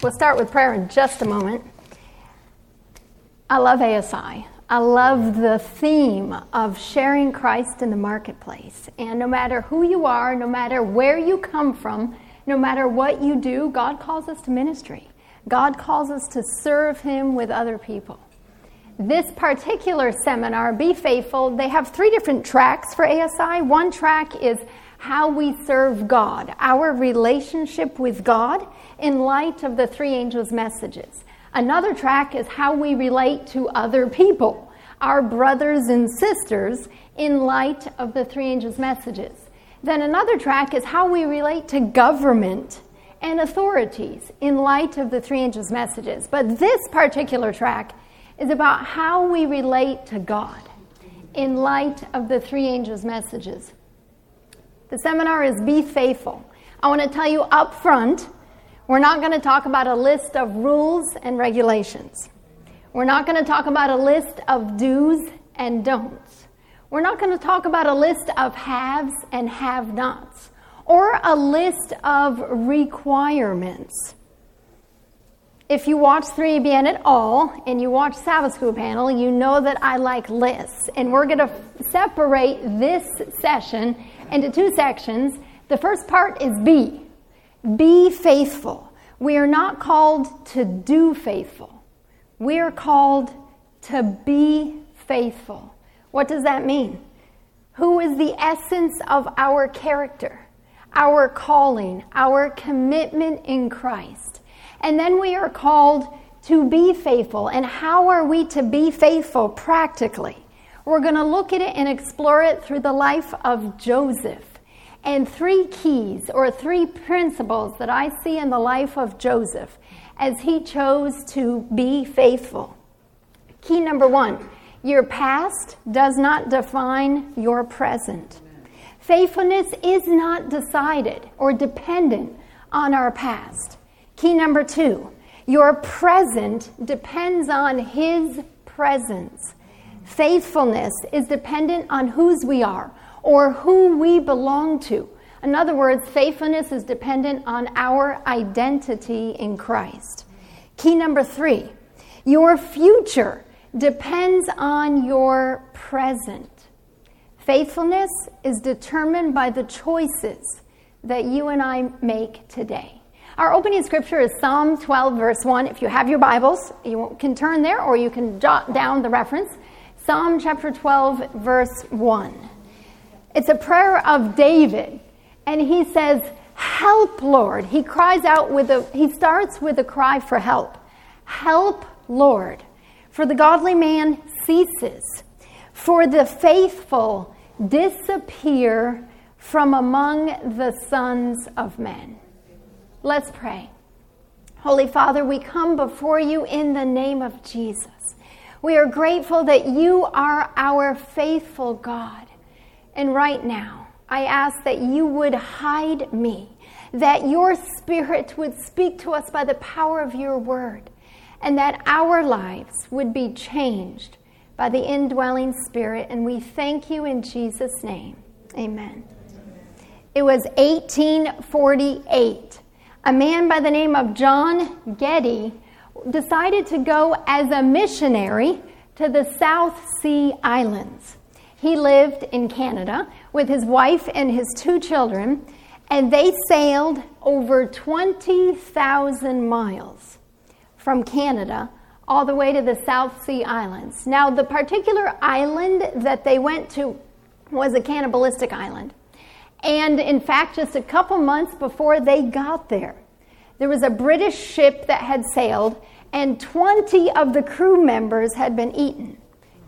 We'll start with prayer in just a moment. I love ASI. I love the theme of sharing Christ in the marketplace. And no matter who you are, no matter where you come from, no matter what you do, God calls us to ministry. God calls us to serve Him with other people. This particular seminar, Be Faithful, they have three different tracks for ASI. One track is how we serve God, our relationship with God in light of the three angels' messages. Another track is how we relate to other people, our brothers and sisters, in light of the three angels' messages. Then another track is how we relate to government and authorities in light of the three angels' messages. But this particular track is about how we relate to God in light of the three angels' messages. The seminar is Be Faithful. I want to tell you up front we're not going to talk about a list of rules and regulations. We're not going to talk about a list of do's and don'ts. We're not going to talk about a list of haves and have nots or a list of requirements. If you watch 3ABN at all and you watch Sabbath School panel, you know that I like lists. And we're going to separate this session into two sections. The first part is be. be faithful. We are not called to do faithful. We are called to be faithful. What does that mean? Who is the essence of our character, our calling, our commitment in Christ? And then we are called to be faithful. And how are we to be faithful practically? We're going to look at it and explore it through the life of Joseph and three keys or three principles that I see in the life of Joseph as he chose to be faithful. Key number one your past does not define your present. Faithfulness is not decided or dependent on our past. Key number two your present depends on His presence. Faithfulness is dependent on whose we are or who we belong to. In other words, faithfulness is dependent on our identity in Christ. Key number three your future depends on your present. Faithfulness is determined by the choices that you and I make today. Our opening scripture is Psalm 12, verse 1. If you have your Bibles, you can turn there or you can jot down the reference. Psalm chapter 12, verse 1. It's a prayer of David. And he says, Help, Lord. He cries out with a, he starts with a cry for help. Help, Lord. For the godly man ceases, for the faithful disappear from among the sons of men. Let's pray. Holy Father, we come before you in the name of Jesus. We are grateful that you are our faithful God. And right now, I ask that you would hide me, that your spirit would speak to us by the power of your word, and that our lives would be changed by the indwelling spirit. And we thank you in Jesus' name. Amen. It was 1848. A man by the name of John Geddie decided to go as a missionary to the South Sea Islands. He lived in Canada with his wife and his two children, and they sailed over 20,000 miles from Canada all the way to the South Sea Islands. Now, the particular island that they went to was a cannibalistic island. And in fact, just a couple months before they got there, there was a British ship that had sailed, and 20 of the crew members had been eaten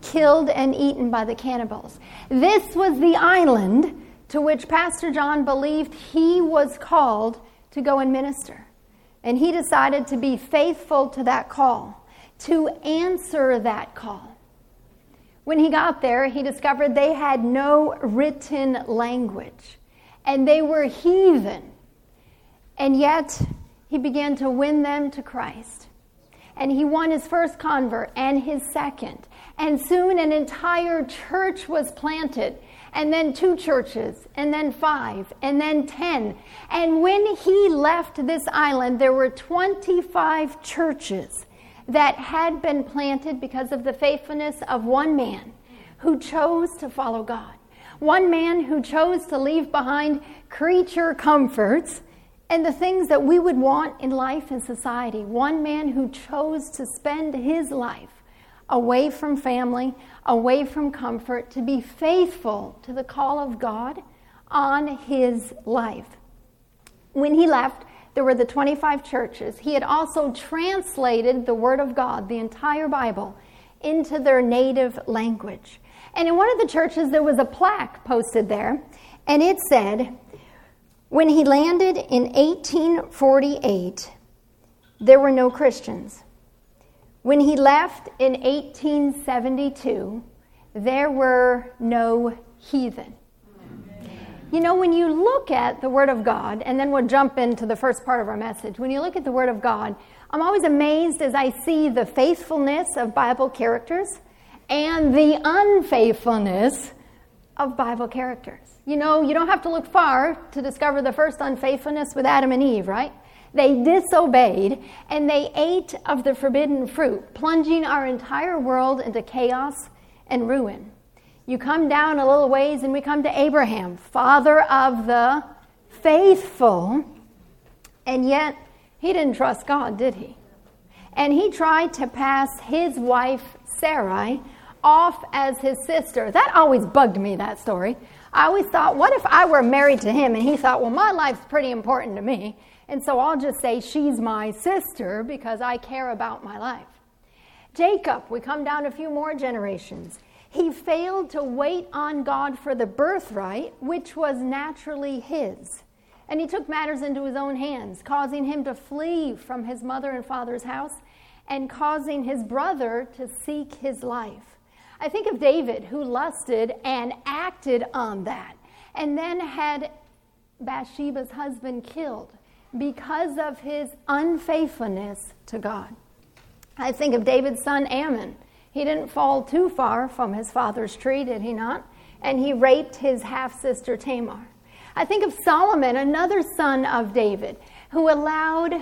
killed and eaten by the cannibals. This was the island to which Pastor John believed he was called to go and minister. And he decided to be faithful to that call, to answer that call. When he got there, he discovered they had no written language and they were heathen. And yet, he began to win them to Christ. and he won his first convert and his second. And soon an entire church was planted, and then two churches, and then five, and then ten. And when he left this island, there were 25 churches that had been planted because of the faithfulness of one man who chose to follow God. One man who chose to leave behind creature comforts and the things that we would want in life and society. One man who chose to spend his life away from family, away from comfort, to be faithful to the call of God on his life. When he left, there were the 25 churches. He had also translated the Word of God, the entire Bible, into their native language. And in one of the churches, there was a plaque posted there, and it said, When he landed in 1848, there were no Christians. When he left in 1872, there were no heathen. You know, when you look at the Word of God, and then we'll jump into the first part of our message, when you look at the Word of God, I'm always amazed as I see the faithfulness of Bible characters and the unfaithfulness of Bible characters. You know, you don't have to look far to discover the first unfaithfulness with Adam and Eve, right? They disobeyed and they ate of the forbidden fruit, plunging our entire world into chaos and ruin. You come down a little ways and we come to Abraham, father of the faithful, and yet he didn't trust God, did he? And he tried to pass his wife, Sarai, off as his sister. That always bugged me, that story. I always thought, what if I were married to him and he thought, well, my life's pretty important to me, and so I'll just say she's my sister because I care about my life. Jacob, we come down a few more generations. He failed to wait on God for the birthright, which was naturally his. And he took matters into his own hands, causing him to flee from his mother and father's house and causing his brother to seek his life. I think of David who lusted and acted on that and then had Bathsheba's husband killed because of his unfaithfulness to God. I think of David's son Amnon. He didn't fall too far from his father's tree, did he not? And he raped his half sister Tamar. I think of Solomon, another son of David, who allowed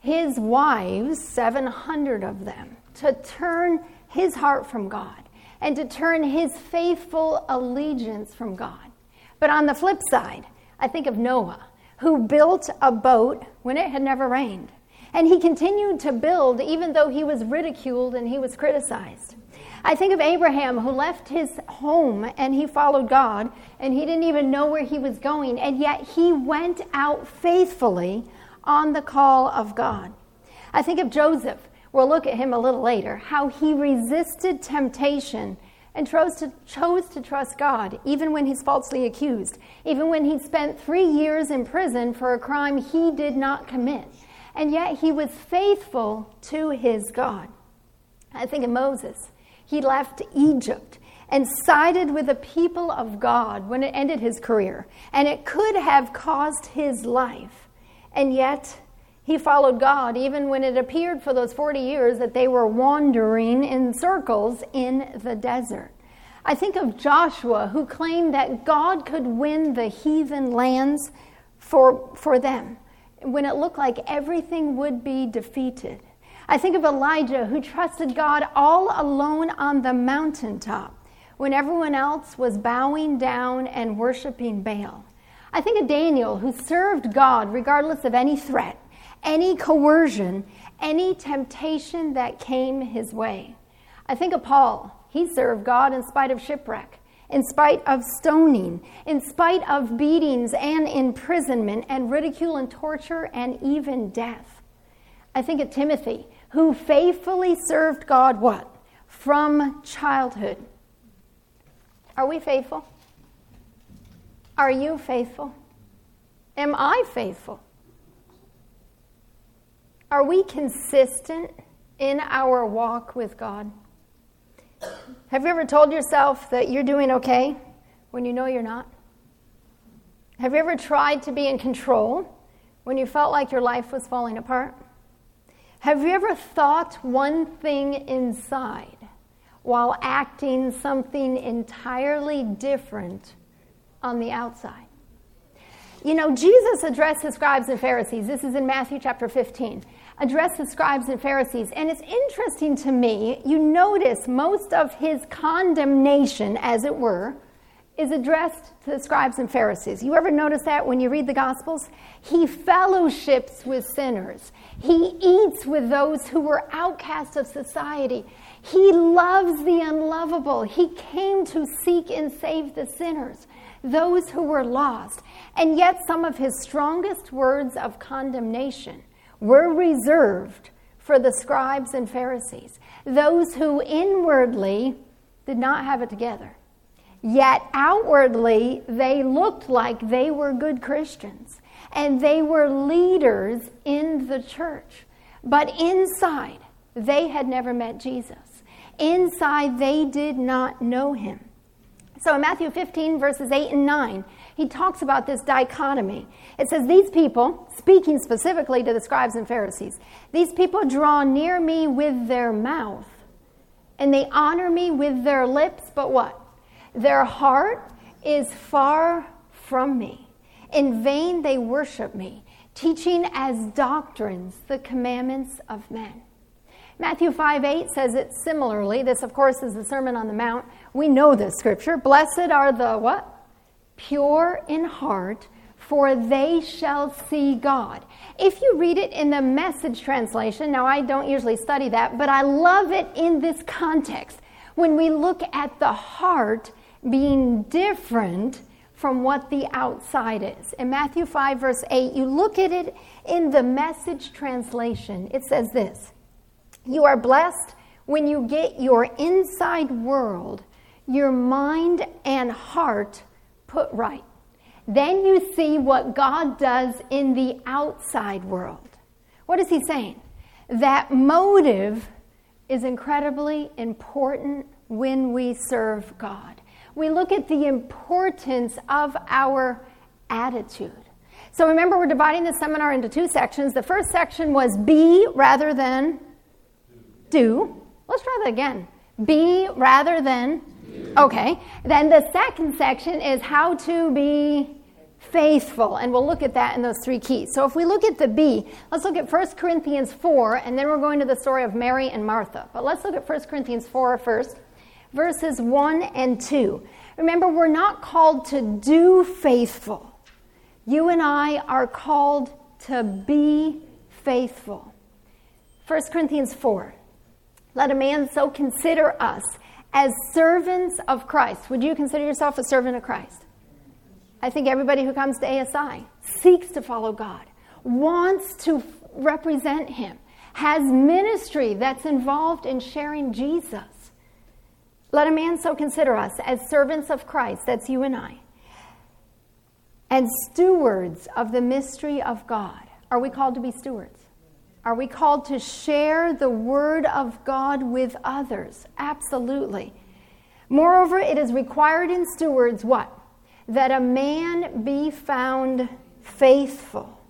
his wives, 700 of them, to turn his heart from God and to turn his faithful allegiance from God. But on the flip side, I think of Noah, who built a boat when it had never rained. And he continued to build even though he was ridiculed and he was criticized. I think of Abraham who left his home and he followed God and he didn't even know where he was going, and yet he went out faithfully on the call of God. I think of Joseph We'll look at him a little later, how he resisted temptation and chose to, chose to trust God, even when he's falsely accused, even when he spent three years in prison for a crime he did not commit. And yet he was faithful to his God. I think of Moses. He left Egypt and sided with the people of God when it ended his career, and it could have caused his life. And yet, he followed God even when it appeared for those 40 years that they were wandering in circles in the desert. I think of Joshua, who claimed that God could win the heathen lands for, for them when it looked like everything would be defeated. I think of Elijah, who trusted God all alone on the mountaintop when everyone else was bowing down and worshiping Baal. I think of Daniel, who served God regardless of any threat any coercion, any temptation that came his way. I think of Paul. He served God in spite of shipwreck, in spite of stoning, in spite of beatings and imprisonment and ridicule and torture and even death. I think of Timothy, who faithfully served God what? From childhood. Are we faithful? Are you faithful? Am I faithful? Are we consistent in our walk with God? Have you ever told yourself that you're doing okay when you know you're not? Have you ever tried to be in control when you felt like your life was falling apart? Have you ever thought one thing inside while acting something entirely different on the outside? You know, Jesus addressed the scribes and Pharisees. This is in Matthew chapter 15. Addressed the scribes and Pharisees. And it's interesting to me, you notice most of his condemnation, as it were, is addressed to the scribes and Pharisees. You ever notice that when you read the Gospels? He fellowships with sinners, he eats with those who were outcasts of society. He loves the unlovable. He came to seek and save the sinners, those who were lost. And yet, some of his strongest words of condemnation were reserved for the scribes and Pharisees, those who inwardly did not have it together. Yet outwardly, they looked like they were good Christians and they were leaders in the church. But inside, they had never met Jesus. Inside, they did not know him. So in Matthew 15, verses 8 and 9, he talks about this dichotomy. It says, These people, speaking specifically to the scribes and Pharisees, these people draw near me with their mouth, and they honor me with their lips, but what? Their heart is far from me. In vain they worship me, teaching as doctrines the commandments of men. Matthew 5 8 says it similarly. This, of course, is the Sermon on the Mount. We know this scripture. Blessed are the what? Pure in heart, for they shall see God. If you read it in the message translation, now I don't usually study that, but I love it in this context. When we look at the heart being different from what the outside is. In Matthew 5, verse 8, you look at it in the message translation. It says this You are blessed when you get your inside world, your mind and heart put right. Then you see what God does in the outside world. What is he saying? That motive is incredibly important when we serve God we look at the importance of our attitude. So remember, we're dividing the seminar into two sections. The first section was be rather than do. Let's try that again. Be rather than. Okay. Then the second section is how to be faithful. And we'll look at that in those three keys. So if we look at the be, let's look at 1 Corinthians 4, and then we're going to the story of Mary and Martha. But let's look at 1 Corinthians 4 first verses 1 and 2. Remember, we're not called to do faithful. You and I are called to be faithful. 1 Corinthians 4. Let a man so consider us as servants of Christ. Would you consider yourself a servant of Christ? I think everybody who comes to ASI seeks to follow God, wants to represent Him, has ministry that's involved in sharing Jesus. Let a man so consider us as servants of Christ, that's you and I, and stewards of the mystery of God. Are we called to be stewards? Are we called to share the word of God with others? Absolutely. Moreover, it is required in stewards what? That a man be found faithful.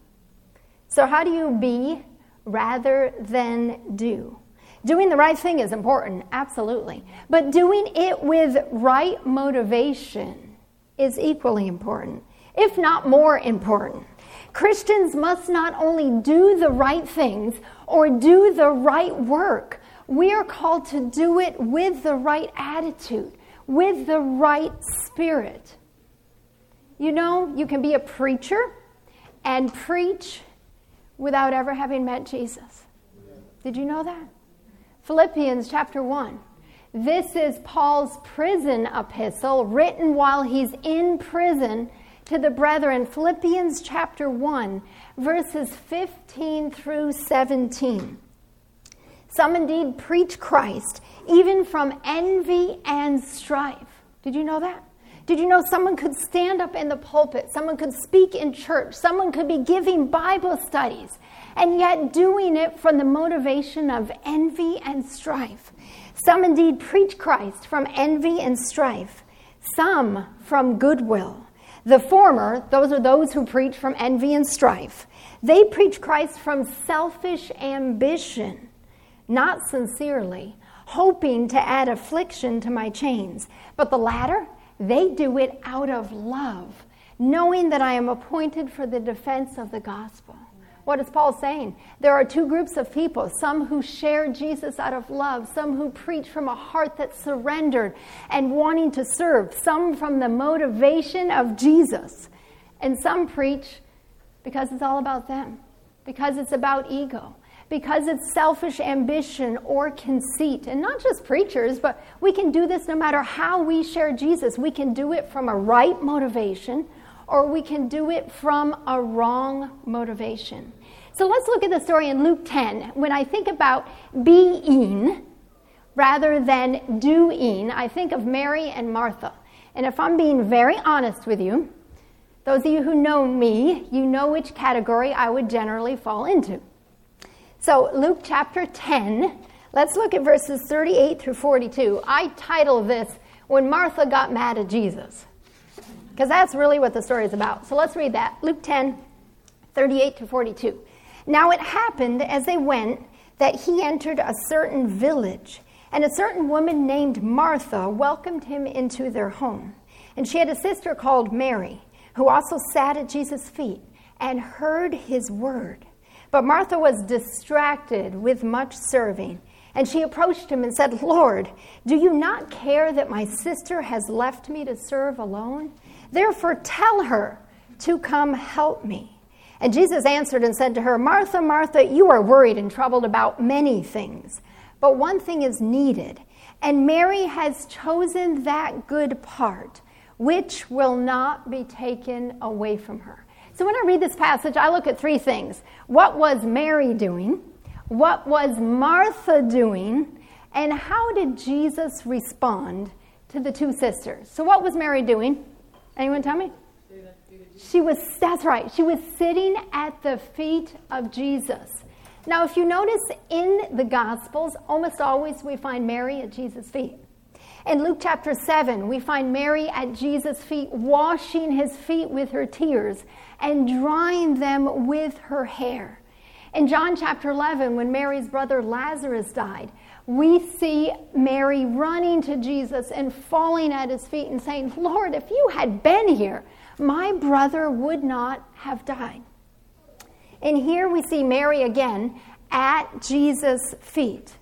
So, how do you be rather than do? Doing the right thing is important, absolutely. But doing it with right motivation is equally important, if not more important. Christians must not only do the right things or do the right work, we are called to do it with the right attitude, with the right spirit. You know, you can be a preacher and preach without ever having met Jesus. Did you know that? Philippians chapter 1. This is Paul's prison epistle written while he's in prison to the brethren. Philippians chapter 1, verses 15 through 17. Some indeed preach Christ, even from envy and strife. Did you know that? Did you know someone could stand up in the pulpit? Someone could speak in church? Someone could be giving Bible studies and yet doing it from the motivation of envy and strife. Some indeed preach Christ from envy and strife, some from goodwill. The former, those are those who preach from envy and strife. They preach Christ from selfish ambition, not sincerely, hoping to add affliction to my chains. But the latter, they do it out of love, knowing that I am appointed for the defense of the gospel. What is Paul saying? There are two groups of people some who share Jesus out of love, some who preach from a heart that's surrendered and wanting to serve, some from the motivation of Jesus, and some preach because it's all about them, because it's about ego, because it's selfish ambition or conceit. And not just preachers, but we can do this no matter how we share Jesus. We can do it from a right motivation or we can do it from a wrong motivation. So let's look at the story in Luke 10. When I think about being rather than doing, I think of Mary and Martha. And if I'm being very honest with you, those of you who know me, you know which category I would generally fall into. So, Luke chapter 10, let's look at verses 38 through 42. I title this, When Martha Got Mad at Jesus because that's really what the story is about. So let's read that. Luke 10, 38 to 42. Now it happened as they went that he entered a certain village, and a certain woman named Martha welcomed him into their home. And she had a sister called Mary, who also sat at Jesus' feet and heard his word. But Martha was distracted with much serving. And she approached him and said, Lord, do you not care that my sister has left me to serve alone? Therefore, tell her to come help me. And Jesus answered and said to her, Martha, Martha, you are worried and troubled about many things, but one thing is needed. And Mary has chosen that good part, which will not be taken away from her. So when I read this passage, I look at three things. What was Mary doing? What was Martha doing? And how did Jesus respond to the two sisters? So, what was Mary doing? Anyone tell me? She was, that's right, she was sitting at the feet of Jesus. Now, if you notice in the Gospels, almost always we find Mary at Jesus' feet. In Luke chapter 7, we find Mary at Jesus' feet, washing his feet with her tears and drying them with her hair. In John chapter 11, when Mary's brother Lazarus died, we see Mary running to Jesus and falling at his feet and saying, Lord, if you had been here, my brother would not have died. And here we see Mary again at Jesus' feet.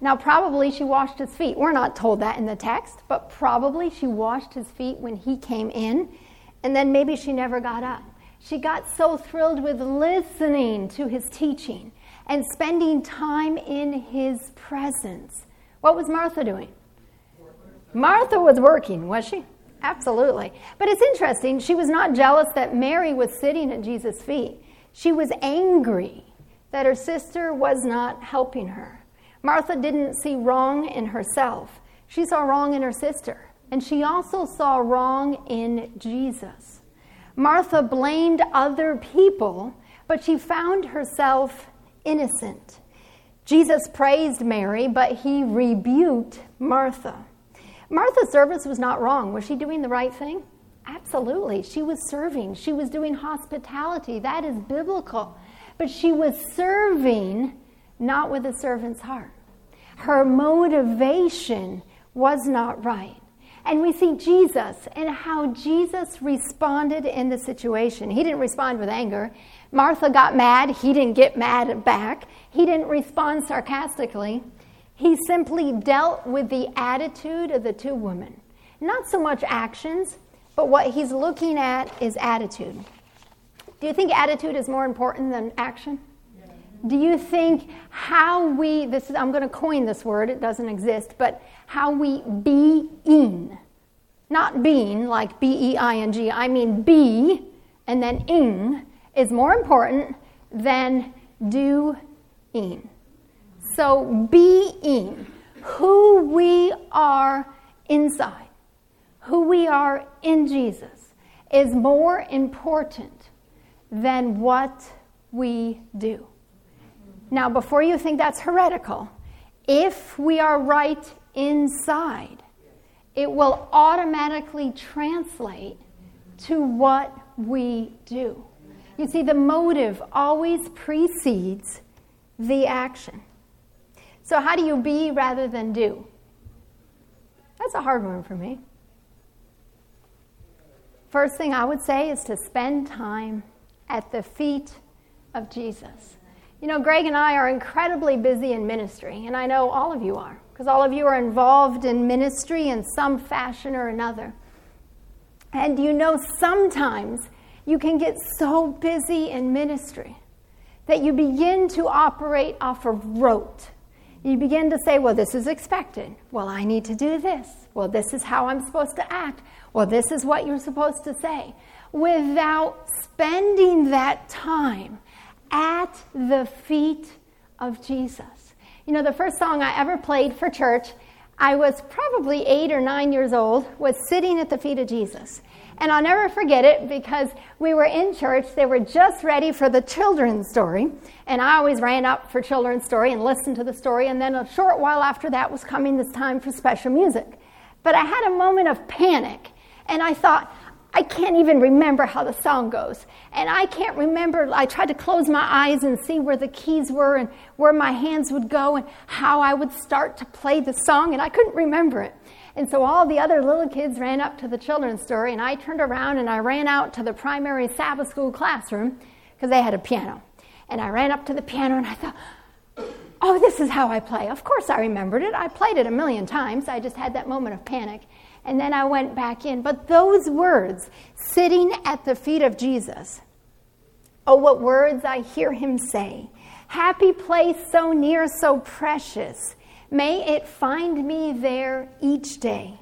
Now, probably she washed his feet. We're not told that in the text, but probably she washed his feet when he came in, and then maybe she never got up. She got so thrilled with listening to his teaching and spending time in his presence. What was Martha doing? Martha was working, was she? Absolutely. But it's interesting, she was not jealous that Mary was sitting at Jesus' feet. She was angry that her sister was not helping her. Martha didn't see wrong in herself, she saw wrong in her sister. And she also saw wrong in Jesus. Martha blamed other people, but she found herself innocent. Jesus praised Mary, but he rebuked Martha. Martha's service was not wrong. Was she doing the right thing? Absolutely. She was serving, she was doing hospitality. That is biblical. But she was serving not with a servant's heart. Her motivation was not right. And we see Jesus and how Jesus responded in the situation. He didn't respond with anger. Martha got mad. He didn't get mad back. He didn't respond sarcastically. He simply dealt with the attitude of the two women. Not so much actions, but what he's looking at is attitude. Do you think attitude is more important than action? Do you think how we, this is, I'm going to coin this word, it doesn't exist, but how we be in, not being like B E I N G, I mean be and then in is more important than doing. So being who we are inside, who we are in Jesus, is more important than what we do. Now, before you think that's heretical, if we are right inside, it will automatically translate to what we do. You see, the motive always precedes the action. So, how do you be rather than do? That's a hard one for me. First thing I would say is to spend time at the feet of Jesus. You know, Greg and I are incredibly busy in ministry, and I know all of you are, because all of you are involved in ministry in some fashion or another. And you know, sometimes you can get so busy in ministry that you begin to operate off of rote. You begin to say, well, this is expected. Well, I need to do this. Well, this is how I'm supposed to act. Well, this is what you're supposed to say. Without spending that time at the feet of Jesus. You know, the first song I ever played for church, I was probably eight or nine years old, was Sitting at the Feet of Jesus. And I'll never forget it because we were in church. They were just ready for the children's story. And I always ran up for children's story and listened to the story. And then a short while after that was coming this time for special music. But I had a moment of panic. And I thought, I can't even remember how the song goes. And I can't remember. I tried to close my eyes and see where the keys were and where my hands would go and how I would start to play the song. And I couldn't remember it. And so all the other little kids ran up to the children's story, and I turned around and I ran out to the primary Sabbath school classroom because they had a piano. And I ran up to the piano and I thought, oh, this is how I play. Of course, I remembered it. I played it a million times. I just had that moment of panic. And then I went back in. But those words, sitting at the feet of Jesus, oh, what words I hear him say. Happy place, so near, so precious. May it find me there each day.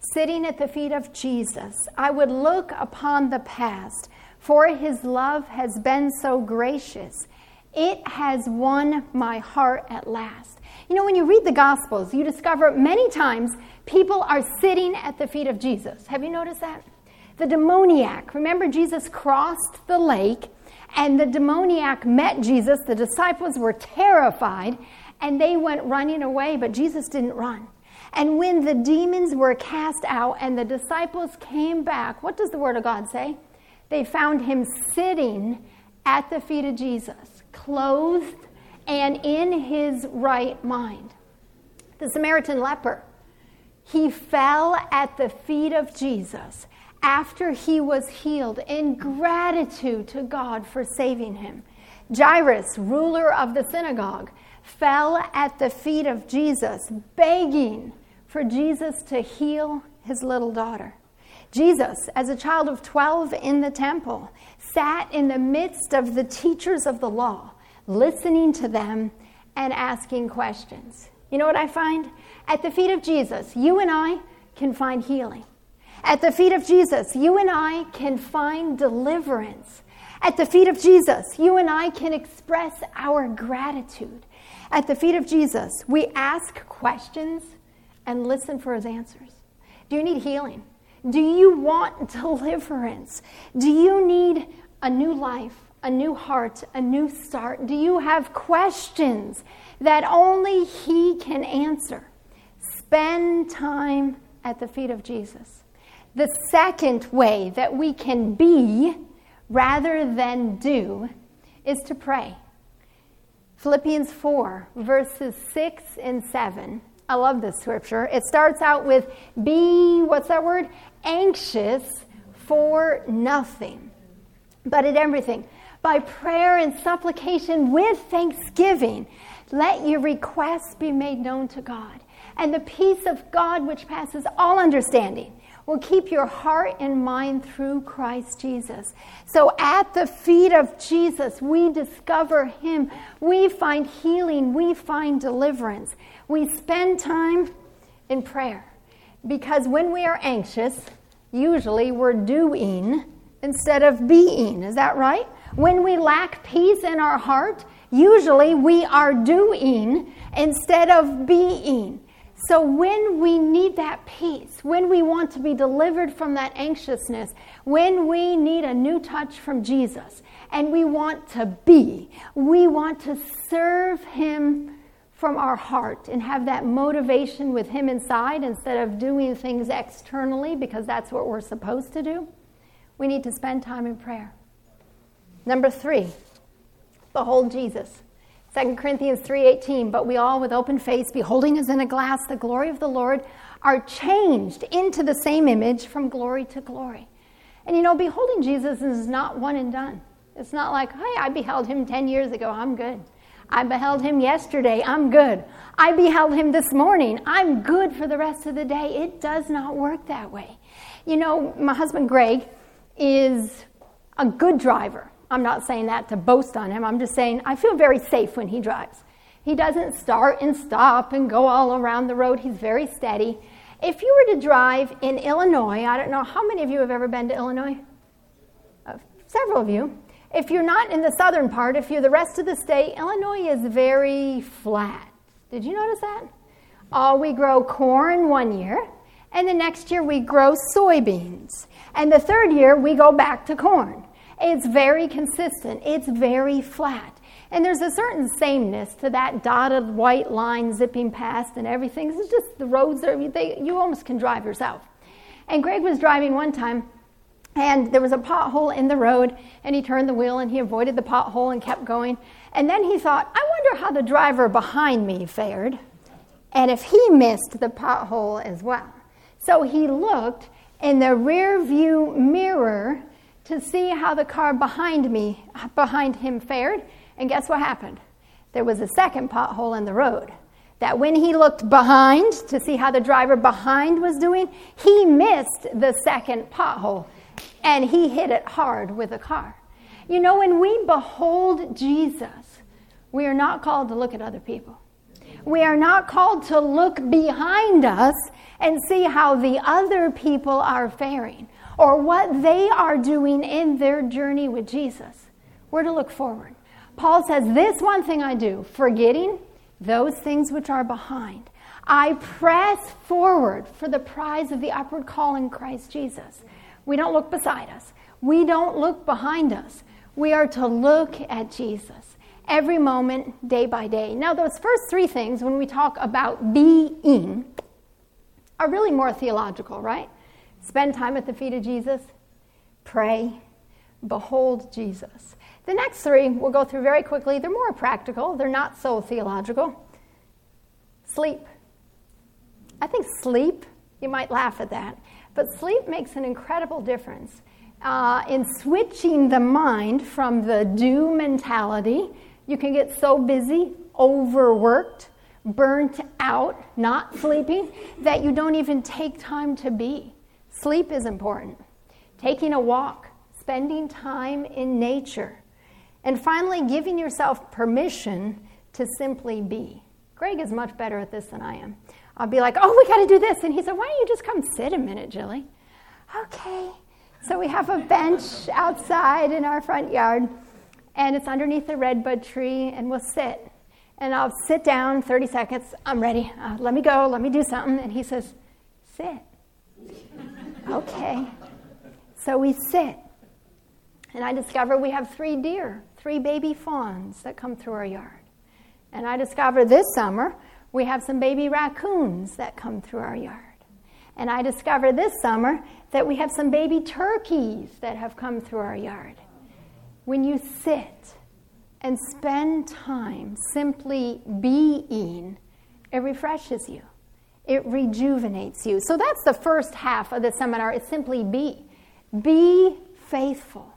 Sitting at the feet of Jesus, I would look upon the past, for his love has been so gracious. It has won my heart at last. You know, when you read the Gospels, you discover many times people are sitting at the feet of Jesus. Have you noticed that? The demoniac, remember, Jesus crossed the lake and the demoniac met Jesus. The disciples were terrified and they went running away, but Jesus didn't run. And when the demons were cast out and the disciples came back, what does the Word of God say? They found him sitting at the feet of Jesus, clothed and in his right mind. The Samaritan leper, he fell at the feet of Jesus after he was healed in gratitude to God for saving him. Jairus, ruler of the synagogue, fell at the feet of Jesus, begging for Jesus to heal his little daughter. Jesus, as a child of 12 in the temple, sat in the midst of the teachers of the law, listening to them and asking questions. You know what I find? At the feet of Jesus, you and I can find healing. At the feet of Jesus, you and I can find deliverance. At the feet of Jesus, you and I can express our gratitude. At the feet of Jesus, we ask questions and listen for his answers. Do you need healing? Do you want deliverance? Do you need a new life, a new heart, a new start? Do you have questions that only he can answer? Spend time at the feet of Jesus. The second way that we can be rather than do is to pray. Philippians 4, verses 6 and 7. I love this scripture. It starts out with be, what's that word? Anxious for nothing, but in everything. By prayer and supplication with thanksgiving, let your requests be made known to God. And the peace of God, which passes all understanding, will keep your heart and mind through Christ Jesus. So at the feet of Jesus, we discover Him. We find healing. We find deliverance. We spend time in prayer. Because when we are anxious, usually we're doing instead of being. Is that right? When we lack peace in our heart, usually we are doing instead of being. So, when we need that peace, when we want to be delivered from that anxiousness, when we need a new touch from Jesus, and we want to be, we want to serve Him from our heart and have that motivation with Him inside instead of doing things externally because that's what we're supposed to do, we need to spend time in prayer. Number three, behold Jesus. 2 Corinthians 3:18, but we all with open face beholding as in a glass the glory of the Lord are changed into the same image from glory to glory. And you know, beholding Jesus is not one and done. It's not like, hey, I beheld him 10 years ago, I'm good. I beheld him yesterday, I'm good. I beheld him this morning, I'm good for the rest of the day. It does not work that way. You know, my husband Greg is a good driver. I'm not saying that to boast on him. I'm just saying I feel very safe when he drives. He doesn't start and stop and go all around the road. He's very steady. If you were to drive in Illinois, I don't know how many of you have ever been to Illinois? Uh, several of you. If you're not in the southern part, if you're the rest of the state, Illinois is very flat. Did you notice that? Uh, we grow corn one year, and the next year we grow soybeans. And the third year we go back to corn. It's very consistent, it's very flat. And there's a certain sameness to that dotted white line zipping past and everything. It's just the roads are, they, you almost can drive yourself. And Greg was driving one time and there was a pothole in the road, and he turned the wheel and he avoided the pothole and kept going. And then he thought, I wonder how the driver behind me fared, and if he missed the pothole as well. So he looked in the rear view mirror to see how the car behind me, behind him fared. And guess what happened? There was a second pothole in the road. That when he looked behind to see how the driver behind was doing, he missed the second pothole and he hit it hard with a car. You know, when we behold Jesus, we are not called to look at other people. We are not called to look behind us and see how the other people are faring or what they are doing in their journey with Jesus. We're to look forward. Paul says, This one thing I do, forgetting those things which are behind. I press forward for the prize of the upward call in Christ Jesus. We don't look beside us. We don't look behind us. We are to look at Jesus every moment, day by day. Now, those first three things, when we talk about being, are really more theological, right? Spend time at the feet of Jesus, pray, behold Jesus. The next three we'll go through very quickly. They're more practical, they're not so theological. Sleep. I think sleep, you might laugh at that, but sleep makes an incredible difference uh, in switching the mind from the do mentality. You can get so busy, overworked, burnt out, not sleeping, that you don't even take time to be. Sleep is important. Taking a walk, spending time in nature, and finally giving yourself permission to simply be. Greg is much better at this than I am. I'll be like, oh, we got to do this. And he said, why don't you just come sit a minute, Jilly? Okay. So we have a bench outside in our front yard, and it's underneath the redbud tree, and we'll sit. And I'll sit down 30 seconds. I'm ready. Uh, let me go. Let me do something. And he says, sit. Okay. So we sit. And I discover we have three deer, three baby fawns that come through our yard. And I discover this summer we have some baby raccoons that come through our yard. And I discover this summer that we have some baby turkeys that have come through our yard. When you sit and spend time simply being, it refreshes you. It rejuvenates you. So that's the first half of the seminar. It's simply be. Be faithful.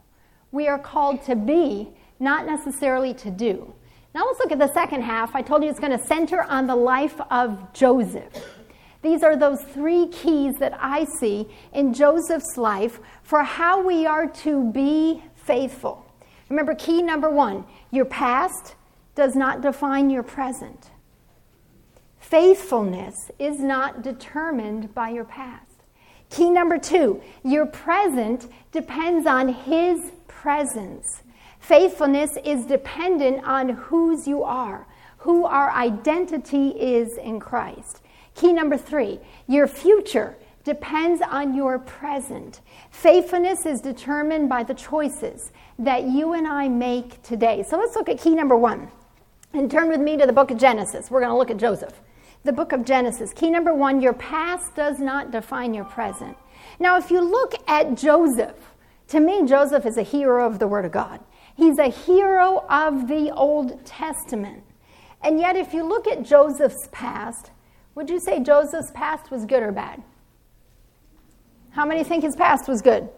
We are called to be, not necessarily to do. Now let's look at the second half. I told you it's going to center on the life of Joseph. These are those three keys that I see in Joseph's life for how we are to be faithful. Remember, key number one your past does not define your present. Faithfulness is not determined by your past. Key number two your present depends on His presence. Faithfulness is dependent on whose you are, who our identity is in Christ. Key number three your future depends on your present. Faithfulness is determined by the choices that you and I make today. So let's look at key number one. And turn with me to the book of Genesis. We're going to look at Joseph. The book of Genesis. Key number one your past does not define your present. Now, if you look at Joseph, To me, Joseph is a hero of the Word of God. He's a hero of the Old Testament. And yet, if you look at Joseph's past, would you say Joseph's past was good or bad? How many think his past was good?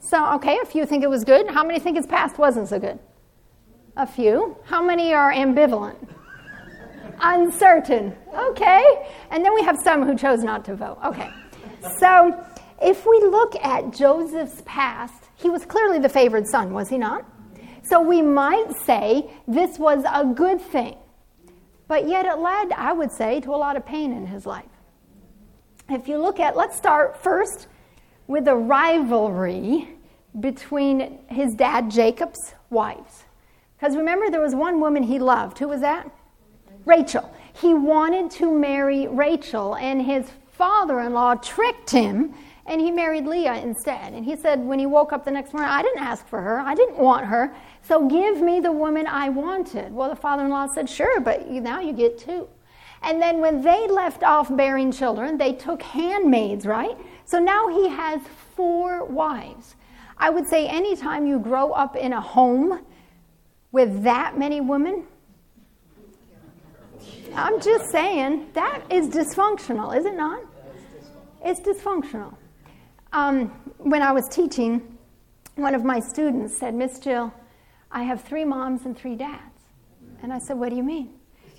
So, okay, a few think it was good. How many think his past wasn't so good? A few. How many are ambivalent? Uncertain. Okay. And then we have some who chose not to vote. Okay. So, if we look at Joseph's past, he was clearly the favored son, was he not? So we might say this was a good thing. But yet it led, I would say, to a lot of pain in his life. If you look at, let's start first with a rivalry between his dad Jacob's wives. Because remember, there was one woman he loved. Who was that? Rachel. He wanted to marry Rachel, and his father in law tricked him and he married Leah instead. And he said when he woke up the next morning, I didn't ask for her, I didn't want her, so give me the woman I wanted. Well, the father in law said, Sure, but now you get two. And then when they left off bearing children, they took handmaids, right? So now he has four wives. I would say anytime you grow up in a home with that many women, I'm just saying that is dysfunctional, is it not? It's dysfunctional. Um, when I was teaching, one of my students said, Miss Jill, I have three moms and three dads. And I said, What do you mean?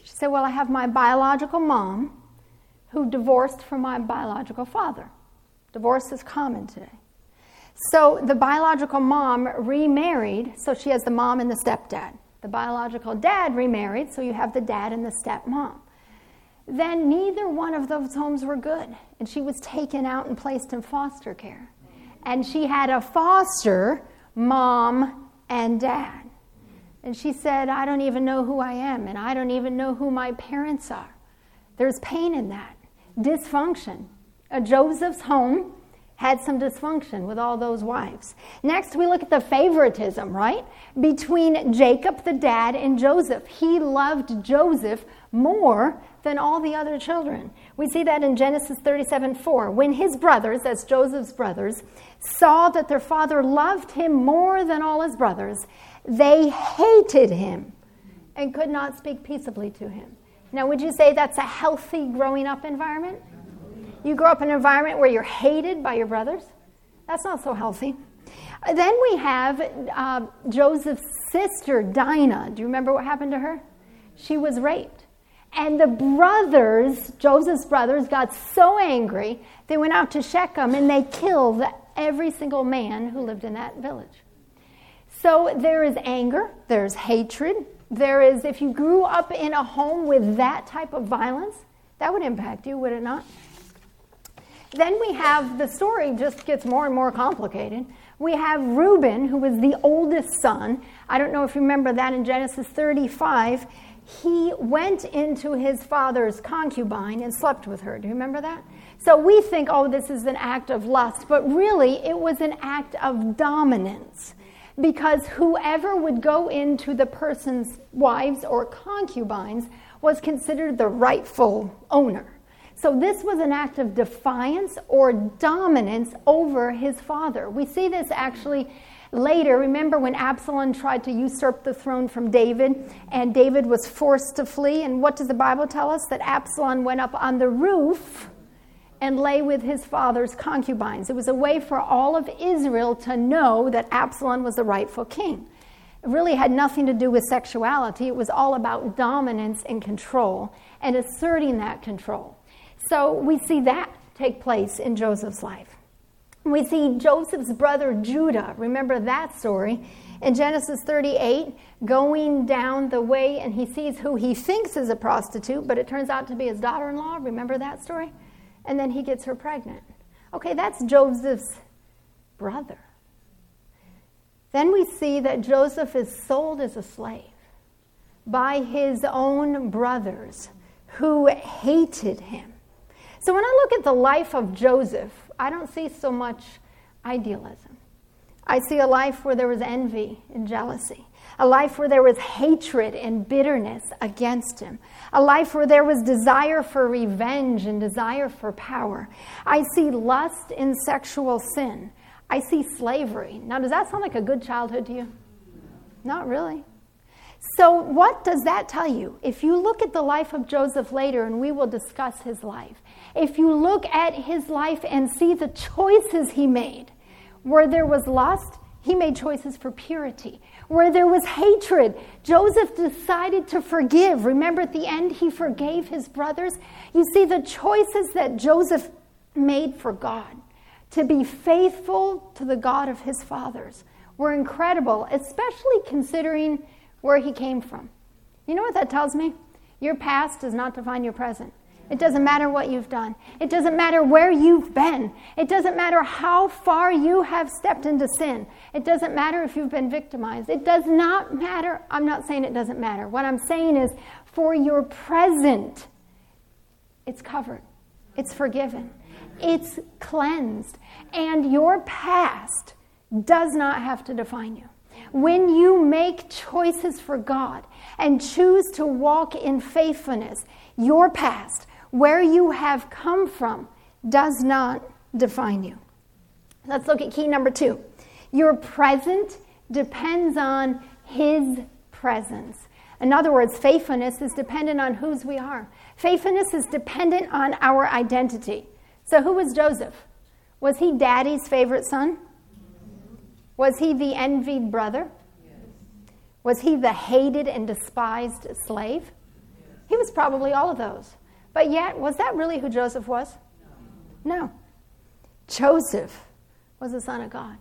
She said, Well, I have my biological mom who divorced from my biological father. Divorce is common today. So the biological mom remarried, so she has the mom and the stepdad. The biological dad remarried, so you have the dad and the stepmom then neither one of those homes were good. And she was taken out and placed in foster care. And she had a foster mom and dad. And she said, I don't even know who I am, and I don't even know who my parents are. There's pain in that, dysfunction. A Joseph's home had some dysfunction with all those wives. Next, we look at the favoritism, right? Between Jacob, the dad, and Joseph. He loved Joseph more than all the other children. We see that in Genesis 37 4. When his brothers, that's Joseph's brothers, saw that their father loved him more than all his brothers, they hated him and could not speak peaceably to him. Now, would you say that's a healthy growing up environment? You grow up in an environment where you're hated by your brothers? That's not so healthy. Then we have uh, Joseph's sister, Dinah. Do you remember what happened to her? She was raped. And the brothers, Joseph's brothers, got so angry, they went out to Shechem and they killed every single man who lived in that village. So there is anger, there's hatred, there is, if you grew up in a home with that type of violence, that would impact you, would it not? Then we have the story just gets more and more complicated. We have Reuben, who was the oldest son. I don't know if you remember that in Genesis 35 he went into his father's concubine and slept with her. Do you remember that? So we think, oh, this is an act of lust, but really it was an act of dominance because whoever would go into the person's wives or concubines was considered the rightful owner. So this was an act of defiance or dominance over his father. We see this actually Later, remember when Absalom tried to usurp the throne from David and David was forced to flee? And what does the Bible tell us? That Absalom went up on the roof and lay with his father's concubines. It was a way for all of Israel to know that Absalom was the rightful king. It really had nothing to do with sexuality, it was all about dominance and control and asserting that control. So we see that take place in Joseph's life. We see Joseph's brother Judah. Remember that story in Genesis 38, going down the way and he sees who he thinks is a prostitute, but it turns out to be his daughter in law. Remember that story? And then he gets her pregnant. Okay, that's Joseph's brother. Then we see that Joseph is sold as a slave by his own brothers who hated him. So when I look at the life of Joseph, I don't see so much idealism. I see a life where there was envy and jealousy, a life where there was hatred and bitterness against him, a life where there was desire for revenge and desire for power. I see lust in sexual sin. I see slavery. Now, does that sound like a good childhood to you? Not really. So, what does that tell you? If you look at the life of Joseph later, and we will discuss his life, if you look at his life and see the choices he made, where there was lust, he made choices for purity. Where there was hatred, Joseph decided to forgive. Remember, at the end, he forgave his brothers. You see, the choices that Joseph made for God to be faithful to the God of his fathers were incredible, especially considering where he came from. You know what that tells me? Your past does not define your present. It doesn't matter what you've done. It doesn't matter where you've been. It doesn't matter how far you have stepped into sin. It doesn't matter if you've been victimized. It does not matter. I'm not saying it doesn't matter. What I'm saying is for your present, it's covered, it's forgiven, it's cleansed. And your past does not have to define you. When you make choices for God and choose to walk in faithfulness, your past, where you have come from, does not define you. Let's look at key number two. Your present depends on His presence. In other words, faithfulness is dependent on whose we are. Faithfulness is dependent on our identity. So, who was Joseph? Was he daddy's favorite son? Was he the envied brother? Was he the hated and despised slave? He was probably all of those. But yet, was that really who Joseph was? No. Joseph was the son of God.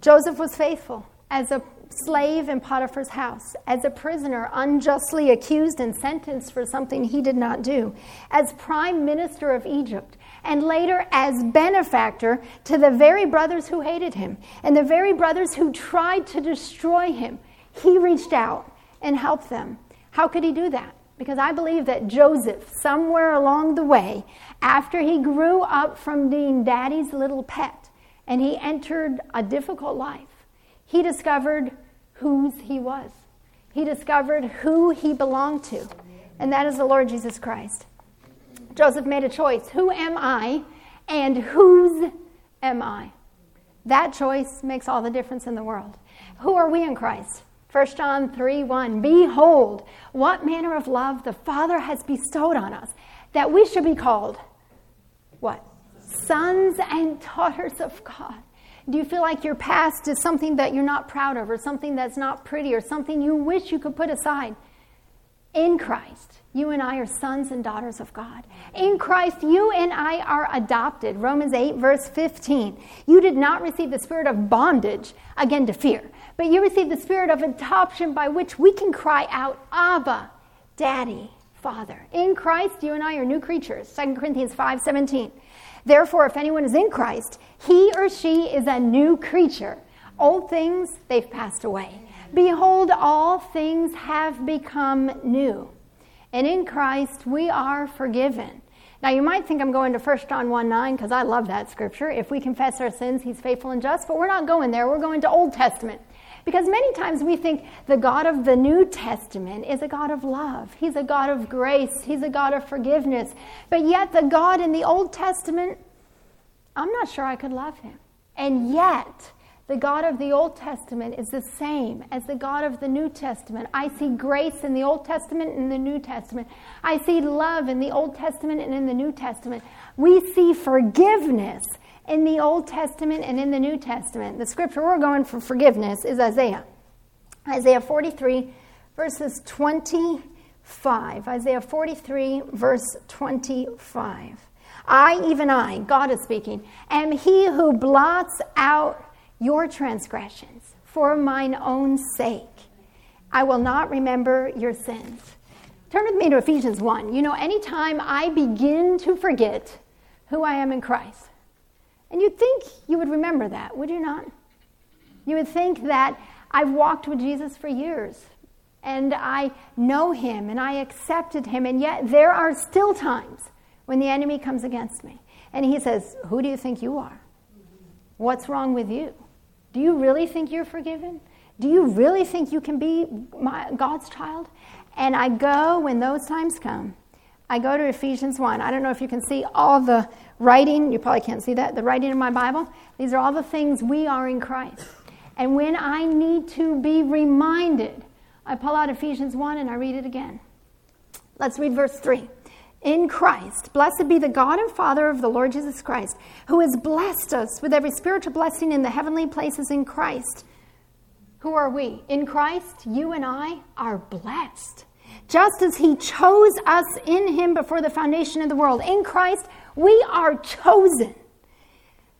Joseph was faithful as a slave in Potiphar's house, as a prisoner unjustly accused and sentenced for something he did not do, as prime minister of Egypt, and later as benefactor to the very brothers who hated him and the very brothers who tried to destroy him. He reached out and helped them. How could he do that? Because I believe that Joseph, somewhere along the way, after he grew up from being daddy's little pet and he entered a difficult life, he discovered whose he was. He discovered who he belonged to, and that is the Lord Jesus Christ. Joseph made a choice who am I and whose am I? That choice makes all the difference in the world. Who are we in Christ? 1 John 3 1 Behold, what manner of love the Father has bestowed on us, that we should be called what? Sons and daughters of God. Do you feel like your past is something that you're not proud of, or something that's not pretty, or something you wish you could put aside? In Christ, you and I are sons and daughters of God. In Christ, you and I are adopted. Romans 8, verse 15. You did not receive the spirit of bondage, again to fear, but you received the spirit of adoption by which we can cry out, Abba, Daddy, Father. In Christ, you and I are new creatures. 2 Corinthians 5, 17. Therefore, if anyone is in Christ, he or she is a new creature. Old things, they've passed away. Behold, all things have become new. And in Christ, we are forgiven. Now, you might think I'm going to 1 John 1 9 because I love that scripture. If we confess our sins, he's faithful and just. But we're not going there. We're going to Old Testament. Because many times we think the God of the New Testament is a God of love. He's a God of grace. He's a God of forgiveness. But yet, the God in the Old Testament, I'm not sure I could love him. And yet, the God of the Old Testament is the same as the God of the New Testament. I see grace in the Old Testament and the New Testament. I see love in the Old Testament and in the New Testament. We see forgiveness in the Old Testament and in the New Testament. The scripture we're going for forgiveness is Isaiah. Isaiah 43, verses 25. Isaiah 43, verse 25. I, even I, God is speaking, am he who blots out your transgressions for mine own sake. I will not remember your sins. Turn with me to Ephesians 1. You know, anytime I begin to forget who I am in Christ, and you'd think you would remember that, would you not? You would think that I've walked with Jesus for years and I know him and I accepted him, and yet there are still times when the enemy comes against me and he says, Who do you think you are? What's wrong with you? Do you really think you're forgiven? Do you really think you can be my, God's child? And I go when those times come, I go to Ephesians 1. I don't know if you can see all the writing. You probably can't see that. The writing in my Bible. These are all the things we are in Christ. And when I need to be reminded, I pull out Ephesians 1 and I read it again. Let's read verse 3. In Christ, blessed be the God and Father of the Lord Jesus Christ, who has blessed us with every spiritual blessing in the heavenly places in Christ. Who are we? In Christ, you and I are blessed. Just as He chose us in Him before the foundation of the world. In Christ, we are chosen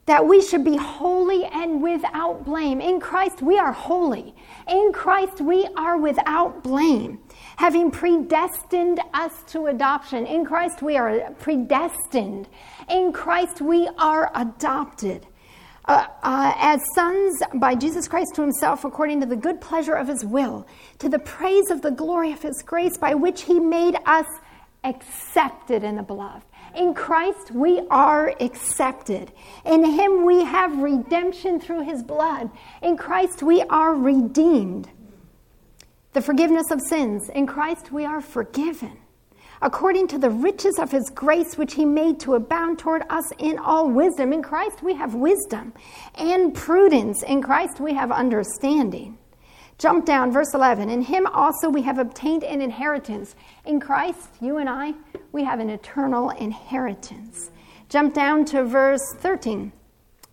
that we should be holy and without blame. In Christ, we are holy. In Christ, we are without blame. Having predestined us to adoption. In Christ, we are predestined. In Christ, we are adopted. Uh, uh, as sons by Jesus Christ to himself, according to the good pleasure of his will, to the praise of the glory of his grace, by which he made us accepted in the beloved. In Christ, we are accepted. In Him, we have redemption through His blood. In Christ, we are redeemed. The forgiveness of sins. In Christ, we are forgiven. According to the riches of His grace, which He made to abound toward us in all wisdom. In Christ, we have wisdom and prudence. In Christ, we have understanding. Jump down, verse 11. In him also we have obtained an inheritance. In Christ, you and I, we have an eternal inheritance. Jump down to verse 13.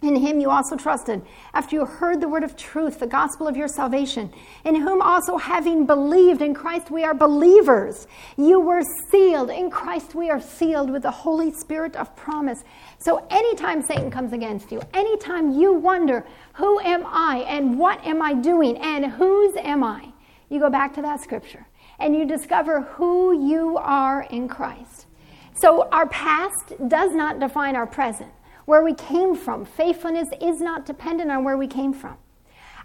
In him you also trusted, after you heard the word of truth, the gospel of your salvation, in whom also having believed in Christ we are believers. You were sealed. In Christ we are sealed with the Holy Spirit of promise. So anytime Satan comes against you, anytime you wonder, who am I and what am I doing and whose am I? You go back to that scripture and you discover who you are in Christ. So our past does not define our present where we came from. Faithfulness is not dependent on where we came from.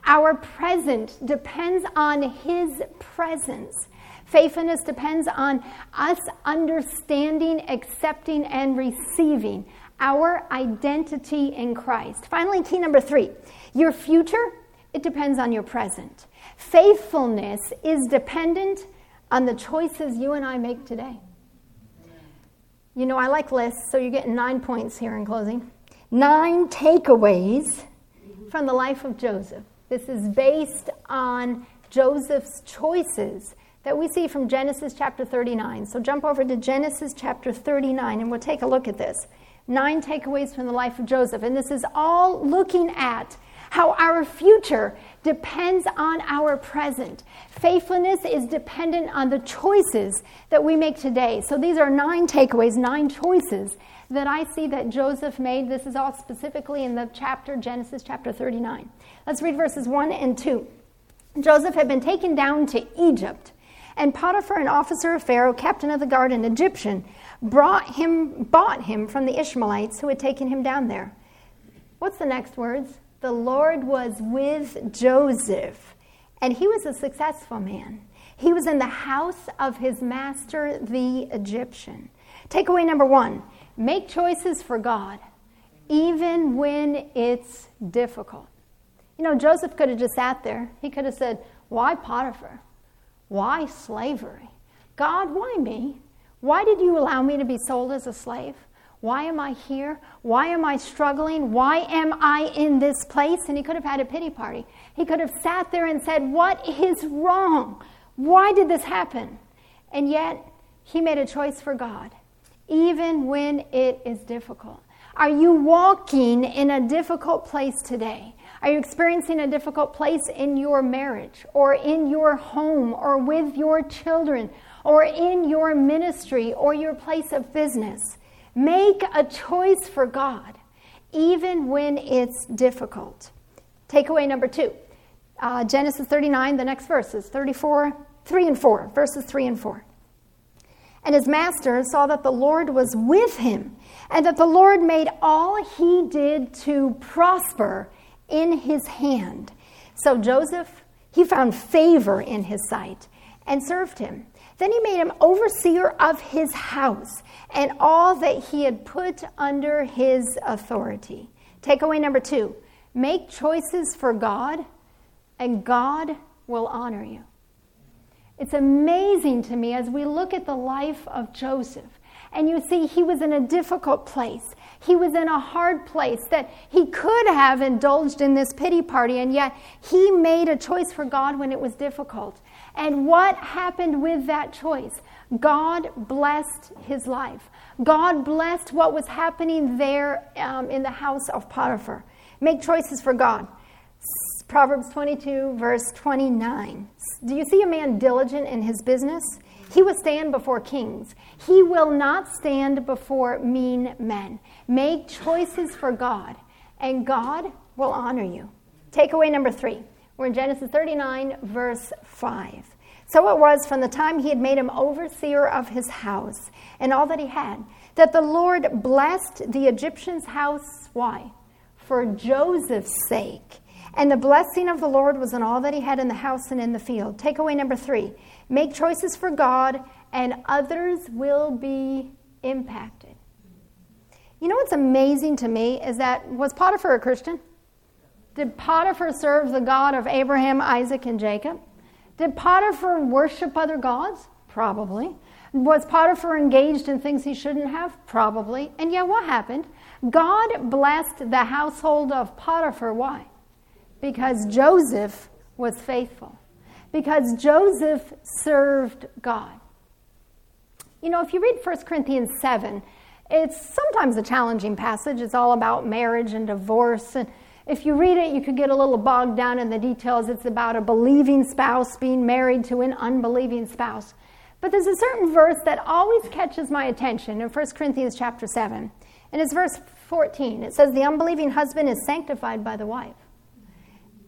Our present depends on His presence. Faithfulness depends on us understanding, accepting, and receiving our identity in Christ. Finally, key number three your future, it depends on your present. Faithfulness is dependent on the choices you and I make today. You know, I like lists, so you're getting nine points here in closing. Nine takeaways from the life of Joseph. This is based on Joseph's choices that we see from Genesis chapter 39. So jump over to Genesis chapter 39 and we'll take a look at this. Nine takeaways from the life of Joseph. And this is all looking at how our future depends on our present. Faithfulness is dependent on the choices that we make today. So these are nine takeaways, nine choices that I see that Joseph made. This is all specifically in the chapter, Genesis chapter 39. Let's read verses 1 and 2. Joseph had been taken down to Egypt, and Potiphar, an officer of Pharaoh, captain of the guard, an Egyptian, brought him, bought him from the Ishmaelites who had taken him down there. What's the next words? The Lord was with Joseph, and he was a successful man. He was in the house of his master, the Egyptian. Takeaway number one make choices for God, even when it's difficult. You know, Joseph could have just sat there. He could have said, Why Potiphar? Why slavery? God, why me? Why did you allow me to be sold as a slave? Why am I here? Why am I struggling? Why am I in this place? And he could have had a pity party. He could have sat there and said, What is wrong? Why did this happen? And yet, he made a choice for God, even when it is difficult. Are you walking in a difficult place today? Are you experiencing a difficult place in your marriage or in your home or with your children or in your ministry or your place of business? Make a choice for God, even when it's difficult. Takeaway number two uh, Genesis 39, the next verses 34, 3 and 4, verses 3 and 4. And his master saw that the Lord was with him, and that the Lord made all he did to prosper in his hand. So Joseph, he found favor in his sight and served him. Then he made him overseer of his house and all that he had put under his authority. Takeaway number two make choices for God, and God will honor you. It's amazing to me as we look at the life of Joseph, And you see, he was in a difficult place. He was in a hard place that he could have indulged in this pity party, and yet he made a choice for God when it was difficult. And what happened with that choice? God blessed his life. God blessed what was happening there um, in the house of Potiphar. Make choices for God. Proverbs 22, verse 29. Do you see a man diligent in his business? He will stand before kings. He will not stand before mean men. Make choices for God, and God will honor you. Takeaway number three. We're in Genesis 39, verse 5. So it was from the time he had made him overseer of his house and all that he had, that the Lord blessed the Egyptian's house. Why? For Joseph's sake. And the blessing of the Lord was on all that he had in the house and in the field. Takeaway number three make choices for God, and others will be impacted. You know what's amazing to me is that was Potiphar a Christian? Did Potiphar serve the God of Abraham, Isaac, and Jacob? Did Potiphar worship other gods? Probably. Was Potiphar engaged in things he shouldn't have? Probably. And yet, what happened? God blessed the household of Potiphar. Why? Because Joseph was faithful. Because Joseph served God. You know, if you read 1 Corinthians 7, it's sometimes a challenging passage. It's all about marriage and divorce and if you read it, you could get a little bogged down in the details. It's about a believing spouse being married to an unbelieving spouse. But there's a certain verse that always catches my attention in 1 Corinthians chapter 7. And it's verse 14. It says, The unbelieving husband is sanctified by the wife,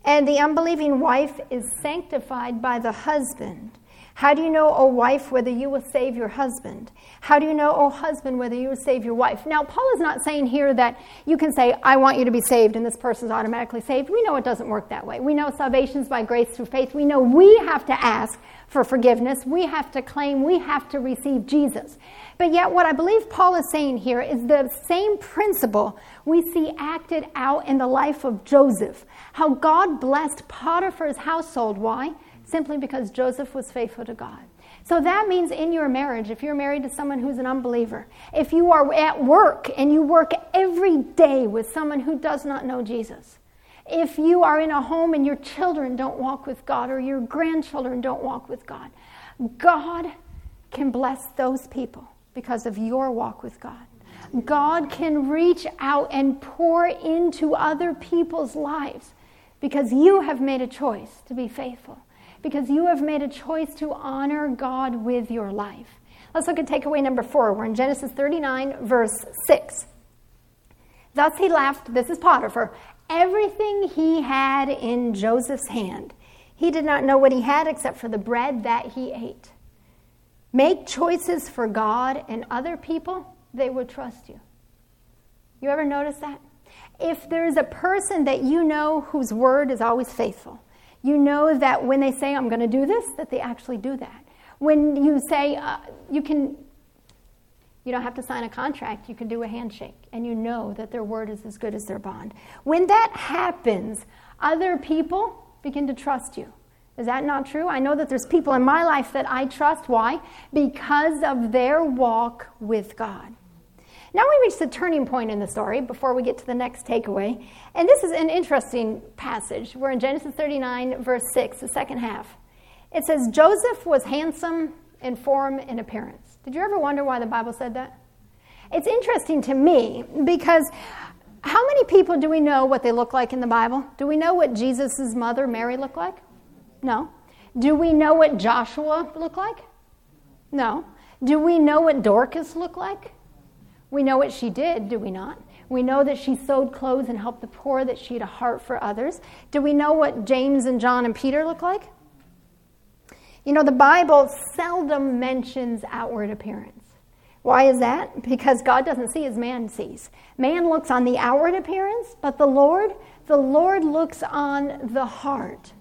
and the unbelieving wife is sanctified by the husband. How do you know, O wife, whether you will save your husband? How do you know, O husband, whether you will save your wife? Now, Paul is not saying here that you can say, I want you to be saved, and this person's automatically saved. We know it doesn't work that way. We know salvation is by grace through faith. We know we have to ask for forgiveness. We have to claim, we have to receive Jesus. But yet, what I believe Paul is saying here is the same principle we see acted out in the life of Joseph. How God blessed Potiphar's household. Why? Simply because Joseph was faithful to God. So that means in your marriage, if you're married to someone who's an unbeliever, if you are at work and you work every day with someone who does not know Jesus, if you are in a home and your children don't walk with God or your grandchildren don't walk with God, God can bless those people because of your walk with God. God can reach out and pour into other people's lives because you have made a choice to be faithful because you have made a choice to honor God with your life. Let's look at takeaway number four. We're in Genesis 39, verse 6. Thus he left, this is Potiphar, everything he had in Joseph's hand. He did not know what he had except for the bread that he ate. Make choices for God and other people, they will trust you. You ever notice that? If there's a person that you know whose word is always faithful, you know that when they say, I'm going to do this, that they actually do that. When you say, uh, you can, you don't have to sign a contract, you can do a handshake, and you know that their word is as good as their bond. When that happens, other people begin to trust you. Is that not true? I know that there's people in my life that I trust. Why? Because of their walk with God. Now we reach the turning point in the story before we get to the next takeaway. And this is an interesting passage. We're in Genesis 39, verse 6, the second half. It says, Joseph was handsome in form and appearance. Did you ever wonder why the Bible said that? It's interesting to me because how many people do we know what they look like in the Bible? Do we know what Jesus' mother, Mary, looked like? No. Do we know what Joshua looked like? No. Do we know what Dorcas looked like? We know what she did, do we not? We know that she sewed clothes and helped the poor, that she had a heart for others. Do we know what James and John and Peter look like? You know, the Bible seldom mentions outward appearance. Why is that? Because God doesn't see as man sees. Man looks on the outward appearance, but the Lord, the Lord looks on the heart.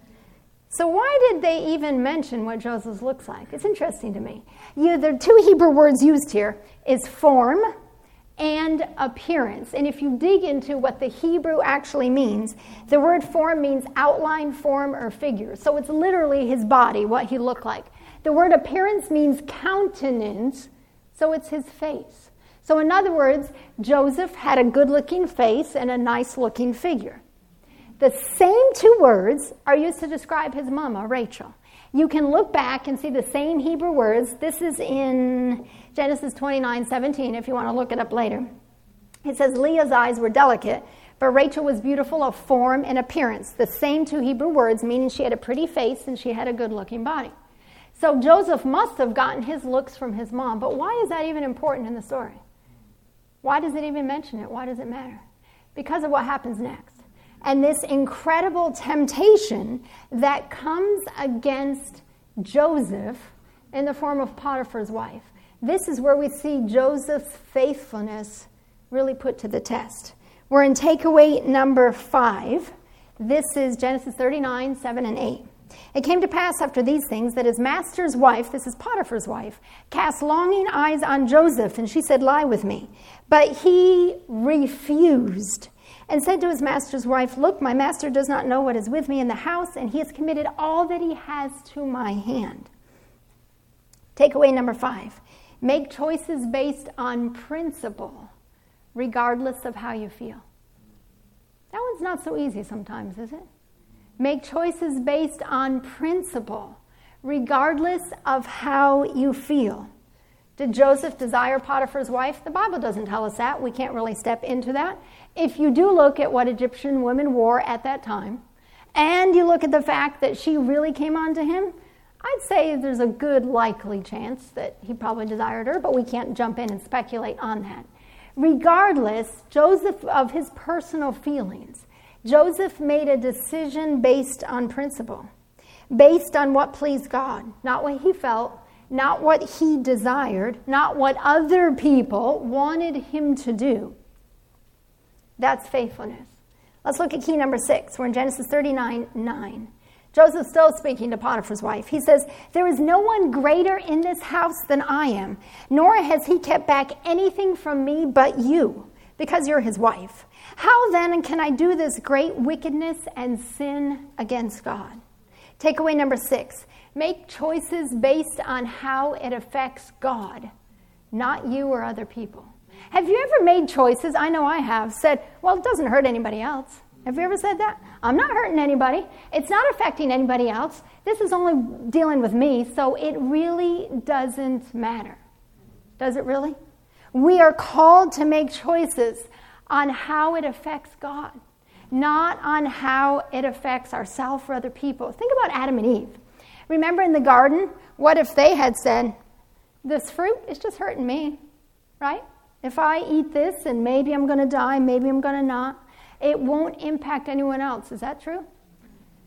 So why did they even mention what Joseph looks like? It's interesting to me. You, the two Hebrew words used here is form and appearance. And if you dig into what the Hebrew actually means, the word form means outline, form, or figure. So it's literally his body, what he looked like. The word appearance means countenance, So it's his face. So, in other words, Joseph had a good looking face and a nice looking figure. The same two words are used to describe his mama, Rachel. You can look back and see the same Hebrew words. This is in Genesis 29 17, if you want to look it up later. It says, Leah's eyes were delicate, but Rachel was beautiful of form and appearance. The same two Hebrew words, meaning she had a pretty face and she had a good looking body. So Joseph must have gotten his looks from his mom. But why is that even important in the story? Why does it even mention it? Why does it matter? Because of what happens next. And this incredible temptation that comes against Joseph in the form of Potiphar's wife. This is where we see Joseph's faithfulness really put to the test. We're in takeaway number five. This is Genesis 39, 7, and 8. It came to pass after these things that his master's wife, this is Potiphar's wife, cast longing eyes on Joseph, and she said, Lie with me. But he refused and said to his master's wife, Look, my master does not know what is with me in the house, and he has committed all that he has to my hand. Takeaway number five make choices based on principle, regardless of how you feel. That one's not so easy sometimes, is it? Make choices based on principle, regardless of how you feel. Did Joseph desire Potiphar's wife? The Bible doesn't tell us that. We can't really step into that. If you do look at what Egyptian women wore at that time, and you look at the fact that she really came on to him, I'd say there's a good likely chance that he probably desired her, but we can't jump in and speculate on that. Regardless, Joseph, of his personal feelings, Joseph made a decision based on principle, based on what pleased God, not what he felt, not what he desired, not what other people wanted him to do. That's faithfulness. Let's look at key number six. We're in Genesis 39 9. Joseph still speaking to Potiphar's wife. He says, There is no one greater in this house than I am, nor has he kept back anything from me but you, because you're his wife. How then can I do this great wickedness and sin against God? Takeaway number six make choices based on how it affects God, not you or other people. Have you ever made choices? I know I have, said, well, it doesn't hurt anybody else. Have you ever said that? I'm not hurting anybody. It's not affecting anybody else. This is only dealing with me, so it really doesn't matter. Does it really? We are called to make choices on how it affects God, not on how it affects ourselves or other people. Think about Adam and Eve. Remember in the garden, what if they had said, This fruit is just hurting me, right? If I eat this and maybe I'm going to die, maybe I'm going to not, it won't impact anyone else. Is that true?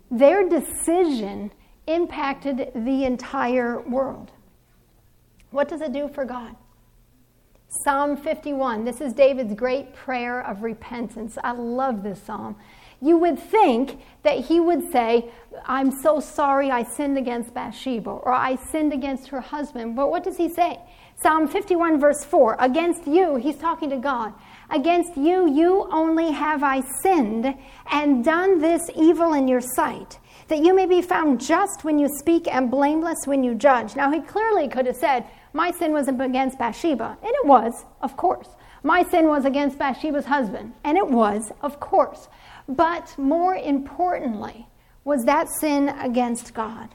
Their decision impacted the entire world. What does it do for God? Psalm 51. This is David's great prayer of repentance. I love this psalm. You would think that he would say, I'm so sorry I sinned against Bathsheba, or I sinned against her husband. But what does he say? Psalm 51, verse 4 Against you, he's talking to God. Against you, you only have I sinned and done this evil in your sight, that you may be found just when you speak and blameless when you judge. Now, he clearly could have said, My sin was against Bathsheba, and it was, of course. My sin was against Bathsheba's husband, and it was, of course. But more importantly, was that sin against God.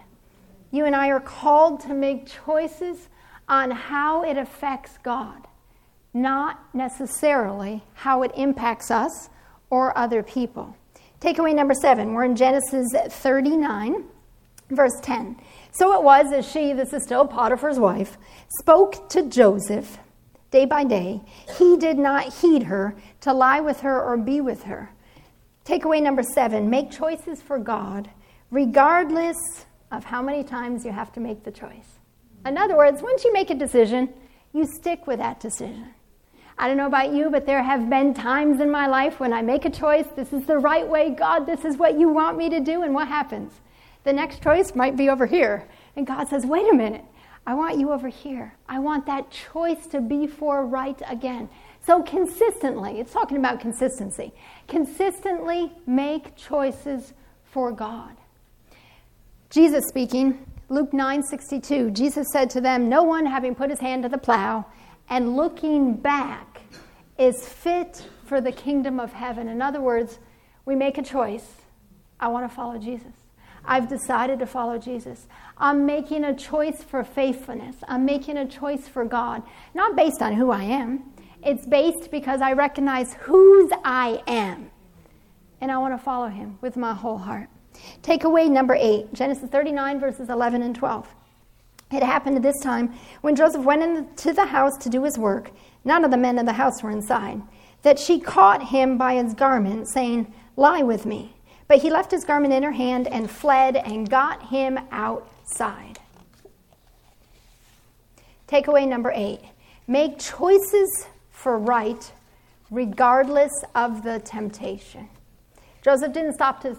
You and I are called to make choices on how it affects God not necessarily how it impacts us or other people. Takeaway number seven, we're in Genesis 39, verse 10. So it was as she, this is still Potiphar's wife, spoke to Joseph day by day, he did not heed her to lie with her or be with her. Takeaway number seven make choices for God, regardless of how many times you have to make the choice. In other words, once you make a decision, you stick with that decision. I don't know about you, but there have been times in my life when I make a choice, this is the right way, God, this is what you want me to do, and what happens? The next choice might be over here. And God says, wait a minute, I want you over here. I want that choice to be for right again. So, consistently, it's talking about consistency. Consistently make choices for God. Jesus speaking, Luke 9:62, Jesus said to them, "No one having put his hand to the plow and looking back is fit for the kingdom of heaven." In other words, we make a choice. I want to follow Jesus. I've decided to follow Jesus. I'm making a choice for faithfulness. I'm making a choice for God, not based on who I am. It's based because I recognize whose I am. And I want to follow him with my whole heart. Takeaway number eight Genesis 39, verses 11 and 12. It happened at this time when Joseph went into the house to do his work, none of the men of the house were inside, that she caught him by his garment, saying, Lie with me. But he left his garment in her hand and fled and got him outside. Takeaway number eight make choices for right regardless of the temptation. Joseph didn't stop to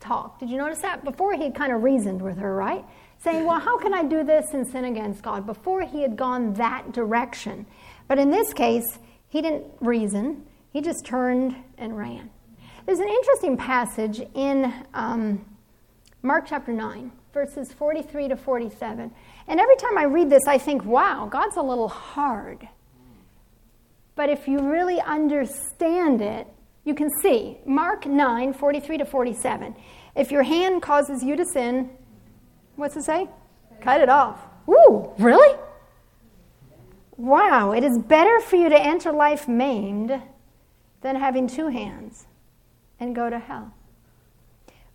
talk. Did you notice that? Before he had kind of reasoned with her, right? Saying, Well, how can I do this and sin against God? Before he had gone that direction. But in this case, he didn't reason, he just turned and ran. There's an interesting passage in um, Mark chapter 9, verses 43 to 47. And every time I read this, I think, wow, God's a little hard. But if you really understand it, you can see Mark 9, 43 to 47. If your hand causes you to sin, what's it say? Cut it off. Ooh, really? Wow, it is better for you to enter life maimed than having two hands and go to hell.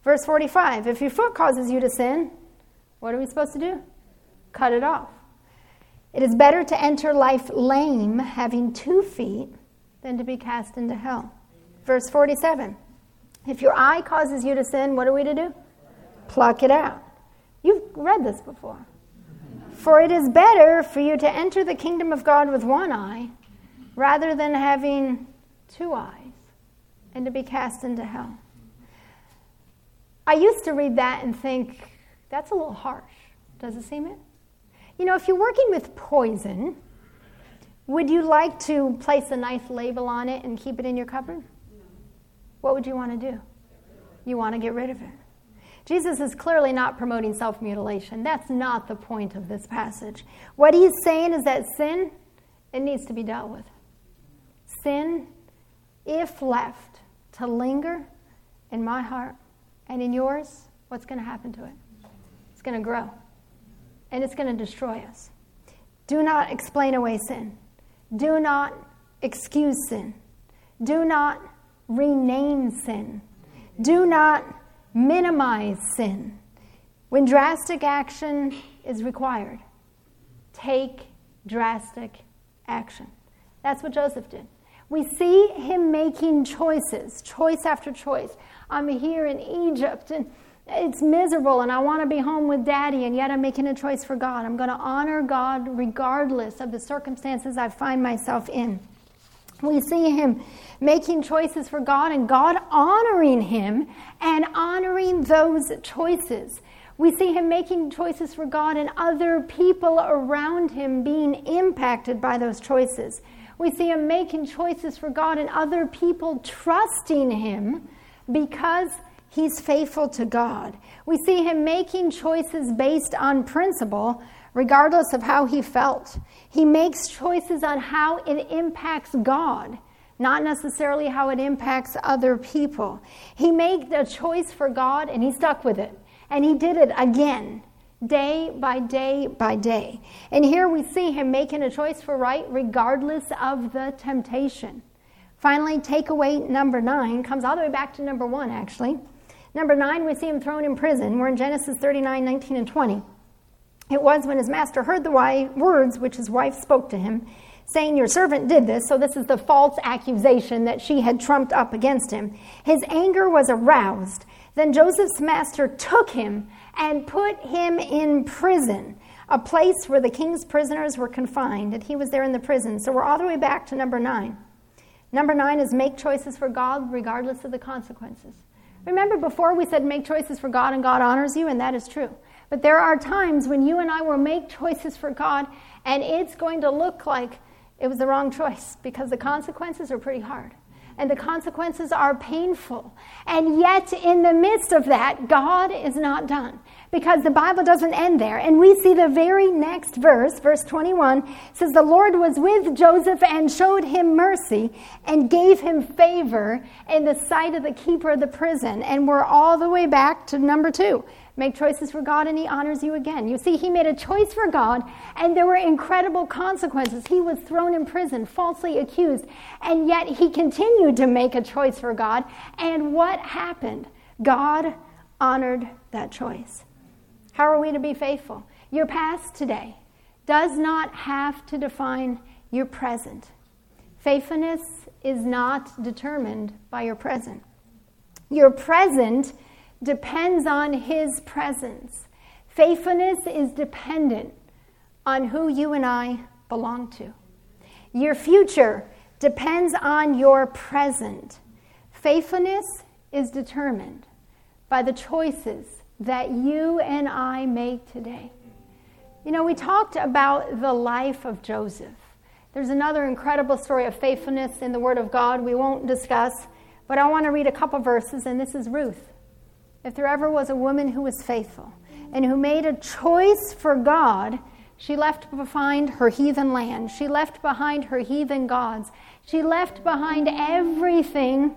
Verse 45 If your foot causes you to sin, what are we supposed to do? Cut it off. It is better to enter life lame, having two feet, than to be cast into hell. Verse 47 If your eye causes you to sin, what are we to do? Pluck it out. You've read this before. For it is better for you to enter the kingdom of God with one eye rather than having two eyes and to be cast into hell. I used to read that and think, that's a little harsh. Does it seem it? You know, if you're working with poison, would you like to place a nice label on it and keep it in your cupboard? What would you want to do? You want to get rid of it. Jesus is clearly not promoting self mutilation. That's not the point of this passage. What he's saying is that sin, it needs to be dealt with. Sin, if left to linger in my heart and in yours, what's going to happen to it? It's going to grow and it's going to destroy us. Do not explain away sin. Do not excuse sin. Do not rename sin. Do not minimize sin. When drastic action is required, take drastic action. That's what Joseph did. We see him making choices, choice after choice. I'm here in Egypt and it's miserable and I want to be home with daddy, and yet I'm making a choice for God. I'm going to honor God regardless of the circumstances I find myself in. We see him making choices for God and God honoring him and honoring those choices. We see him making choices for God and other people around him being impacted by those choices. We see him making choices for God and other people trusting him because he's faithful to God. We see him making choices based on principle, regardless of how he felt. He makes choices on how it impacts God, not necessarily how it impacts other people. He made a choice for God and he stuck with it. And he did it again, day by day by day. And here we see him making a choice for right regardless of the temptation. Finally, takeaway number nine comes all the way back to number one, actually. Number nine, we see him thrown in prison. We're in Genesis 39, 19, and 20. It was when his master heard the words which his wife spoke to him, saying, Your servant did this. So, this is the false accusation that she had trumped up against him. His anger was aroused. Then Joseph's master took him and put him in prison, a place where the king's prisoners were confined, and he was there in the prison. So, we're all the way back to number nine. Number nine is make choices for God regardless of the consequences. Remember before we said make choices for God and God honors you, and that is true. But there are times when you and I will make choices for God, and it's going to look like it was the wrong choice because the consequences are pretty hard. and the consequences are painful. And yet, in the midst of that, God is not done because the Bible doesn't end there. And we see the very next verse, verse 21, says, The Lord was with Joseph and showed him mercy and gave him favor in the sight of the keeper of the prison. And we're all the way back to number two. Make choices for God and He honors you again. You see, He made a choice for God and there were incredible consequences. He was thrown in prison, falsely accused, and yet He continued to make a choice for God. And what happened? God honored that choice. How are we to be faithful? Your past today does not have to define your present. Faithfulness is not determined by your present. Your present depends on His presence. Faithfulness is dependent on who you and I belong to. Your future depends on your present. Faithfulness is determined by the choices that you and I make today. You know, we talked about the life of Joseph. There's another incredible story of faithfulness in the Word of God we won't discuss, but I want to read a couple verses, and this is Ruth. If there ever was a woman who was faithful and who made a choice for God, she left behind her heathen land. She left behind her heathen gods. She left behind everything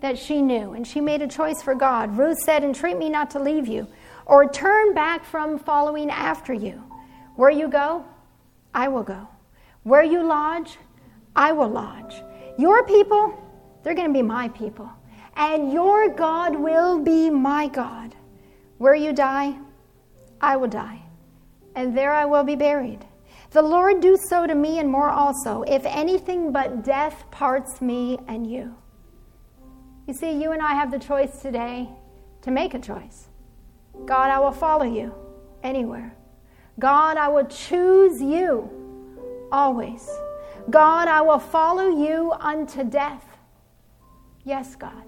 that she knew, and she made a choice for God. Ruth said, Entreat me not to leave you, or turn back from following after you. Where you go, I will go. Where you lodge, I will lodge. Your people, they're going to be my people. And your God will be my God. Where you die, I will die. And there I will be buried. The Lord do so to me and more also, if anything but death parts me and you. You see, you and I have the choice today to make a choice. God, I will follow you anywhere. God, I will choose you always. God, I will follow you unto death. Yes, God.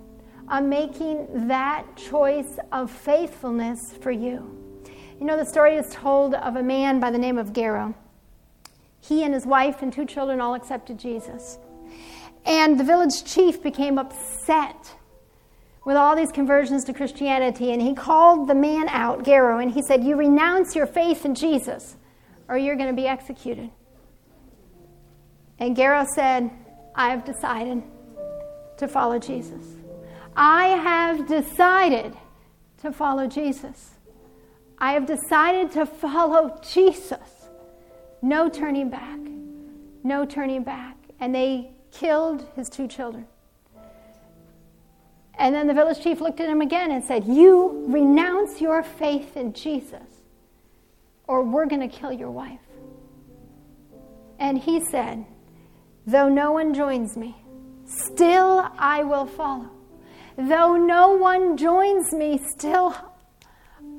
I'm making that choice of faithfulness for you. You know, the story is told of a man by the name of Gero. He and his wife and two children all accepted Jesus. And the village chief became upset with all these conversions to Christianity, and he called the man out, Gero, and he said, You renounce your faith in Jesus, or you're going to be executed. And Gero said, I have decided to follow Jesus. I have decided to follow Jesus. I have decided to follow Jesus. No turning back. No turning back. And they killed his two children. And then the village chief looked at him again and said, You renounce your faith in Jesus, or we're going to kill your wife. And he said, Though no one joins me, still I will follow. Though no one joins me, still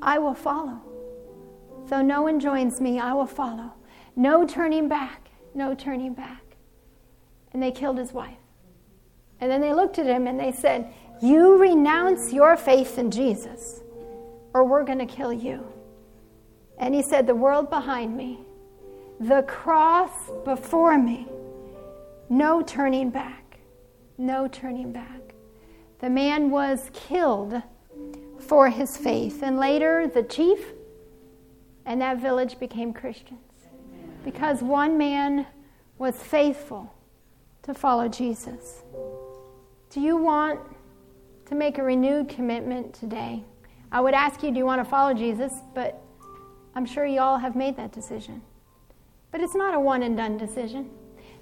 I will follow. Though no one joins me, I will follow. No turning back, no turning back and they killed his wife. And then they looked at him and they said, You renounce your faith in Jesus, or we're going to kill you. And he said, The world behind me, the cross before me, no turning back, no turning back. The man was killed for his faith. And later, the chief and that village became Christians because one man was faithful to follow Jesus. Do you want to make a renewed commitment today? I would ask you, do you want to follow Jesus? But I'm sure you all have made that decision. But it's not a one and done decision.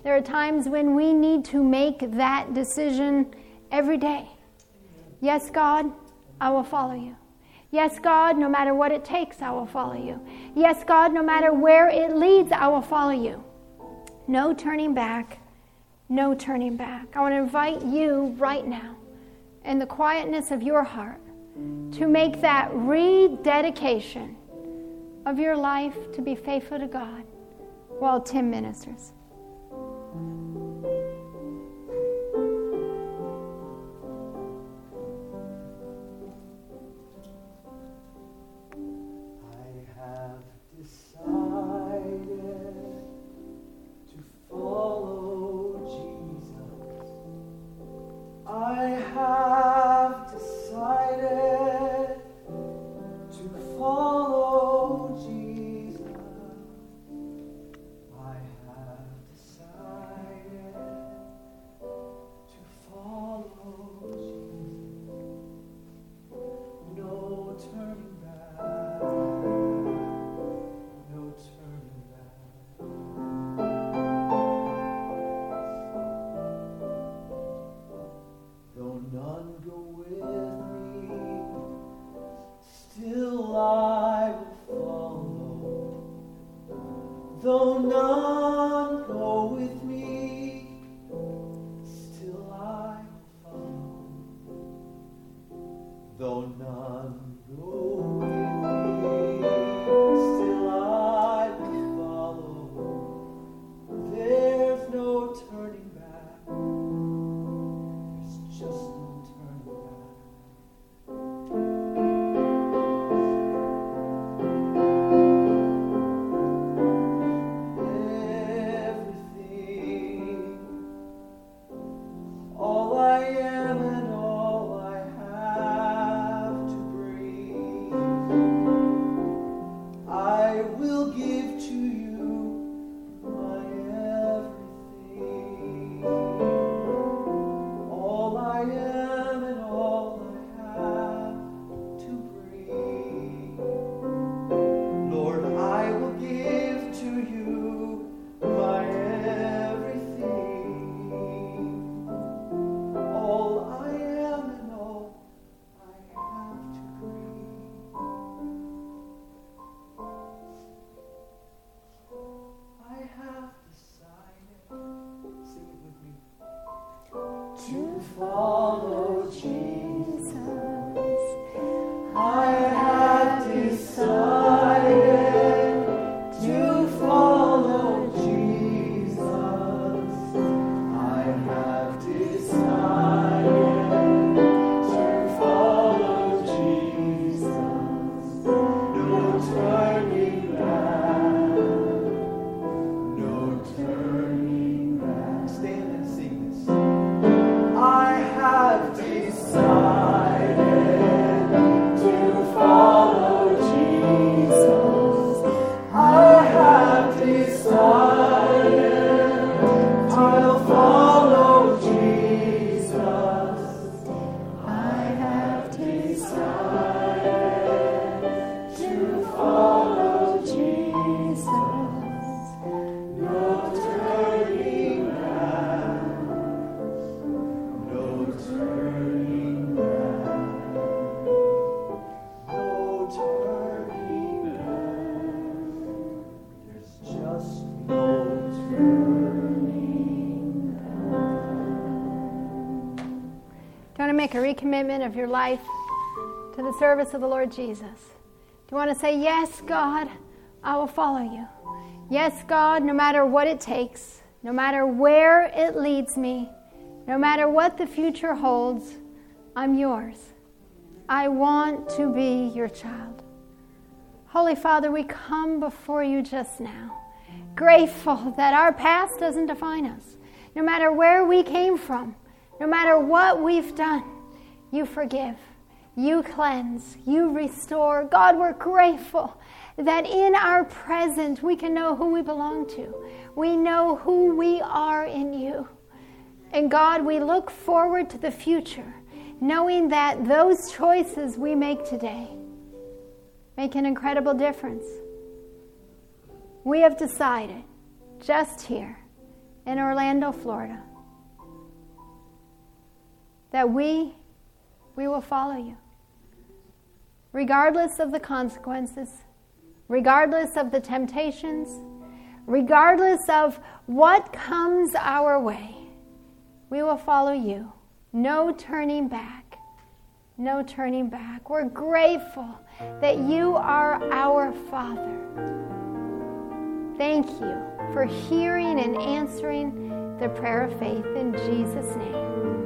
There are times when we need to make that decision every day. Yes, God, I will follow you. Yes, God, no matter what it takes, I will follow you. Yes, God, no matter where it leads, I will follow you. No turning back no turning back. I want to invite you right now, in the quietness of your heart, to make that rededication of your life to be faithful to God while Tim ministers. I have. Make a recommitment of your life to the service of the Lord Jesus? Do you want to say, Yes, God, I will follow you? Yes, God, no matter what it takes, no matter where it leads me, no matter what the future holds, I'm yours. I want to be your child. Holy Father, we come before you just now, grateful that our past doesn't define us. No matter where we came from, no matter what we've done, you forgive, you cleanse, you restore. God, we're grateful that in our present we can know who we belong to. We know who we are in you. And God, we look forward to the future, knowing that those choices we make today make an incredible difference. We have decided just here in Orlando, Florida, that we we will follow you. Regardless of the consequences, regardless of the temptations, regardless of what comes our way, we will follow you. No turning back. No turning back. We're grateful that you are our Father. Thank you for hearing and answering the prayer of faith in Jesus' name.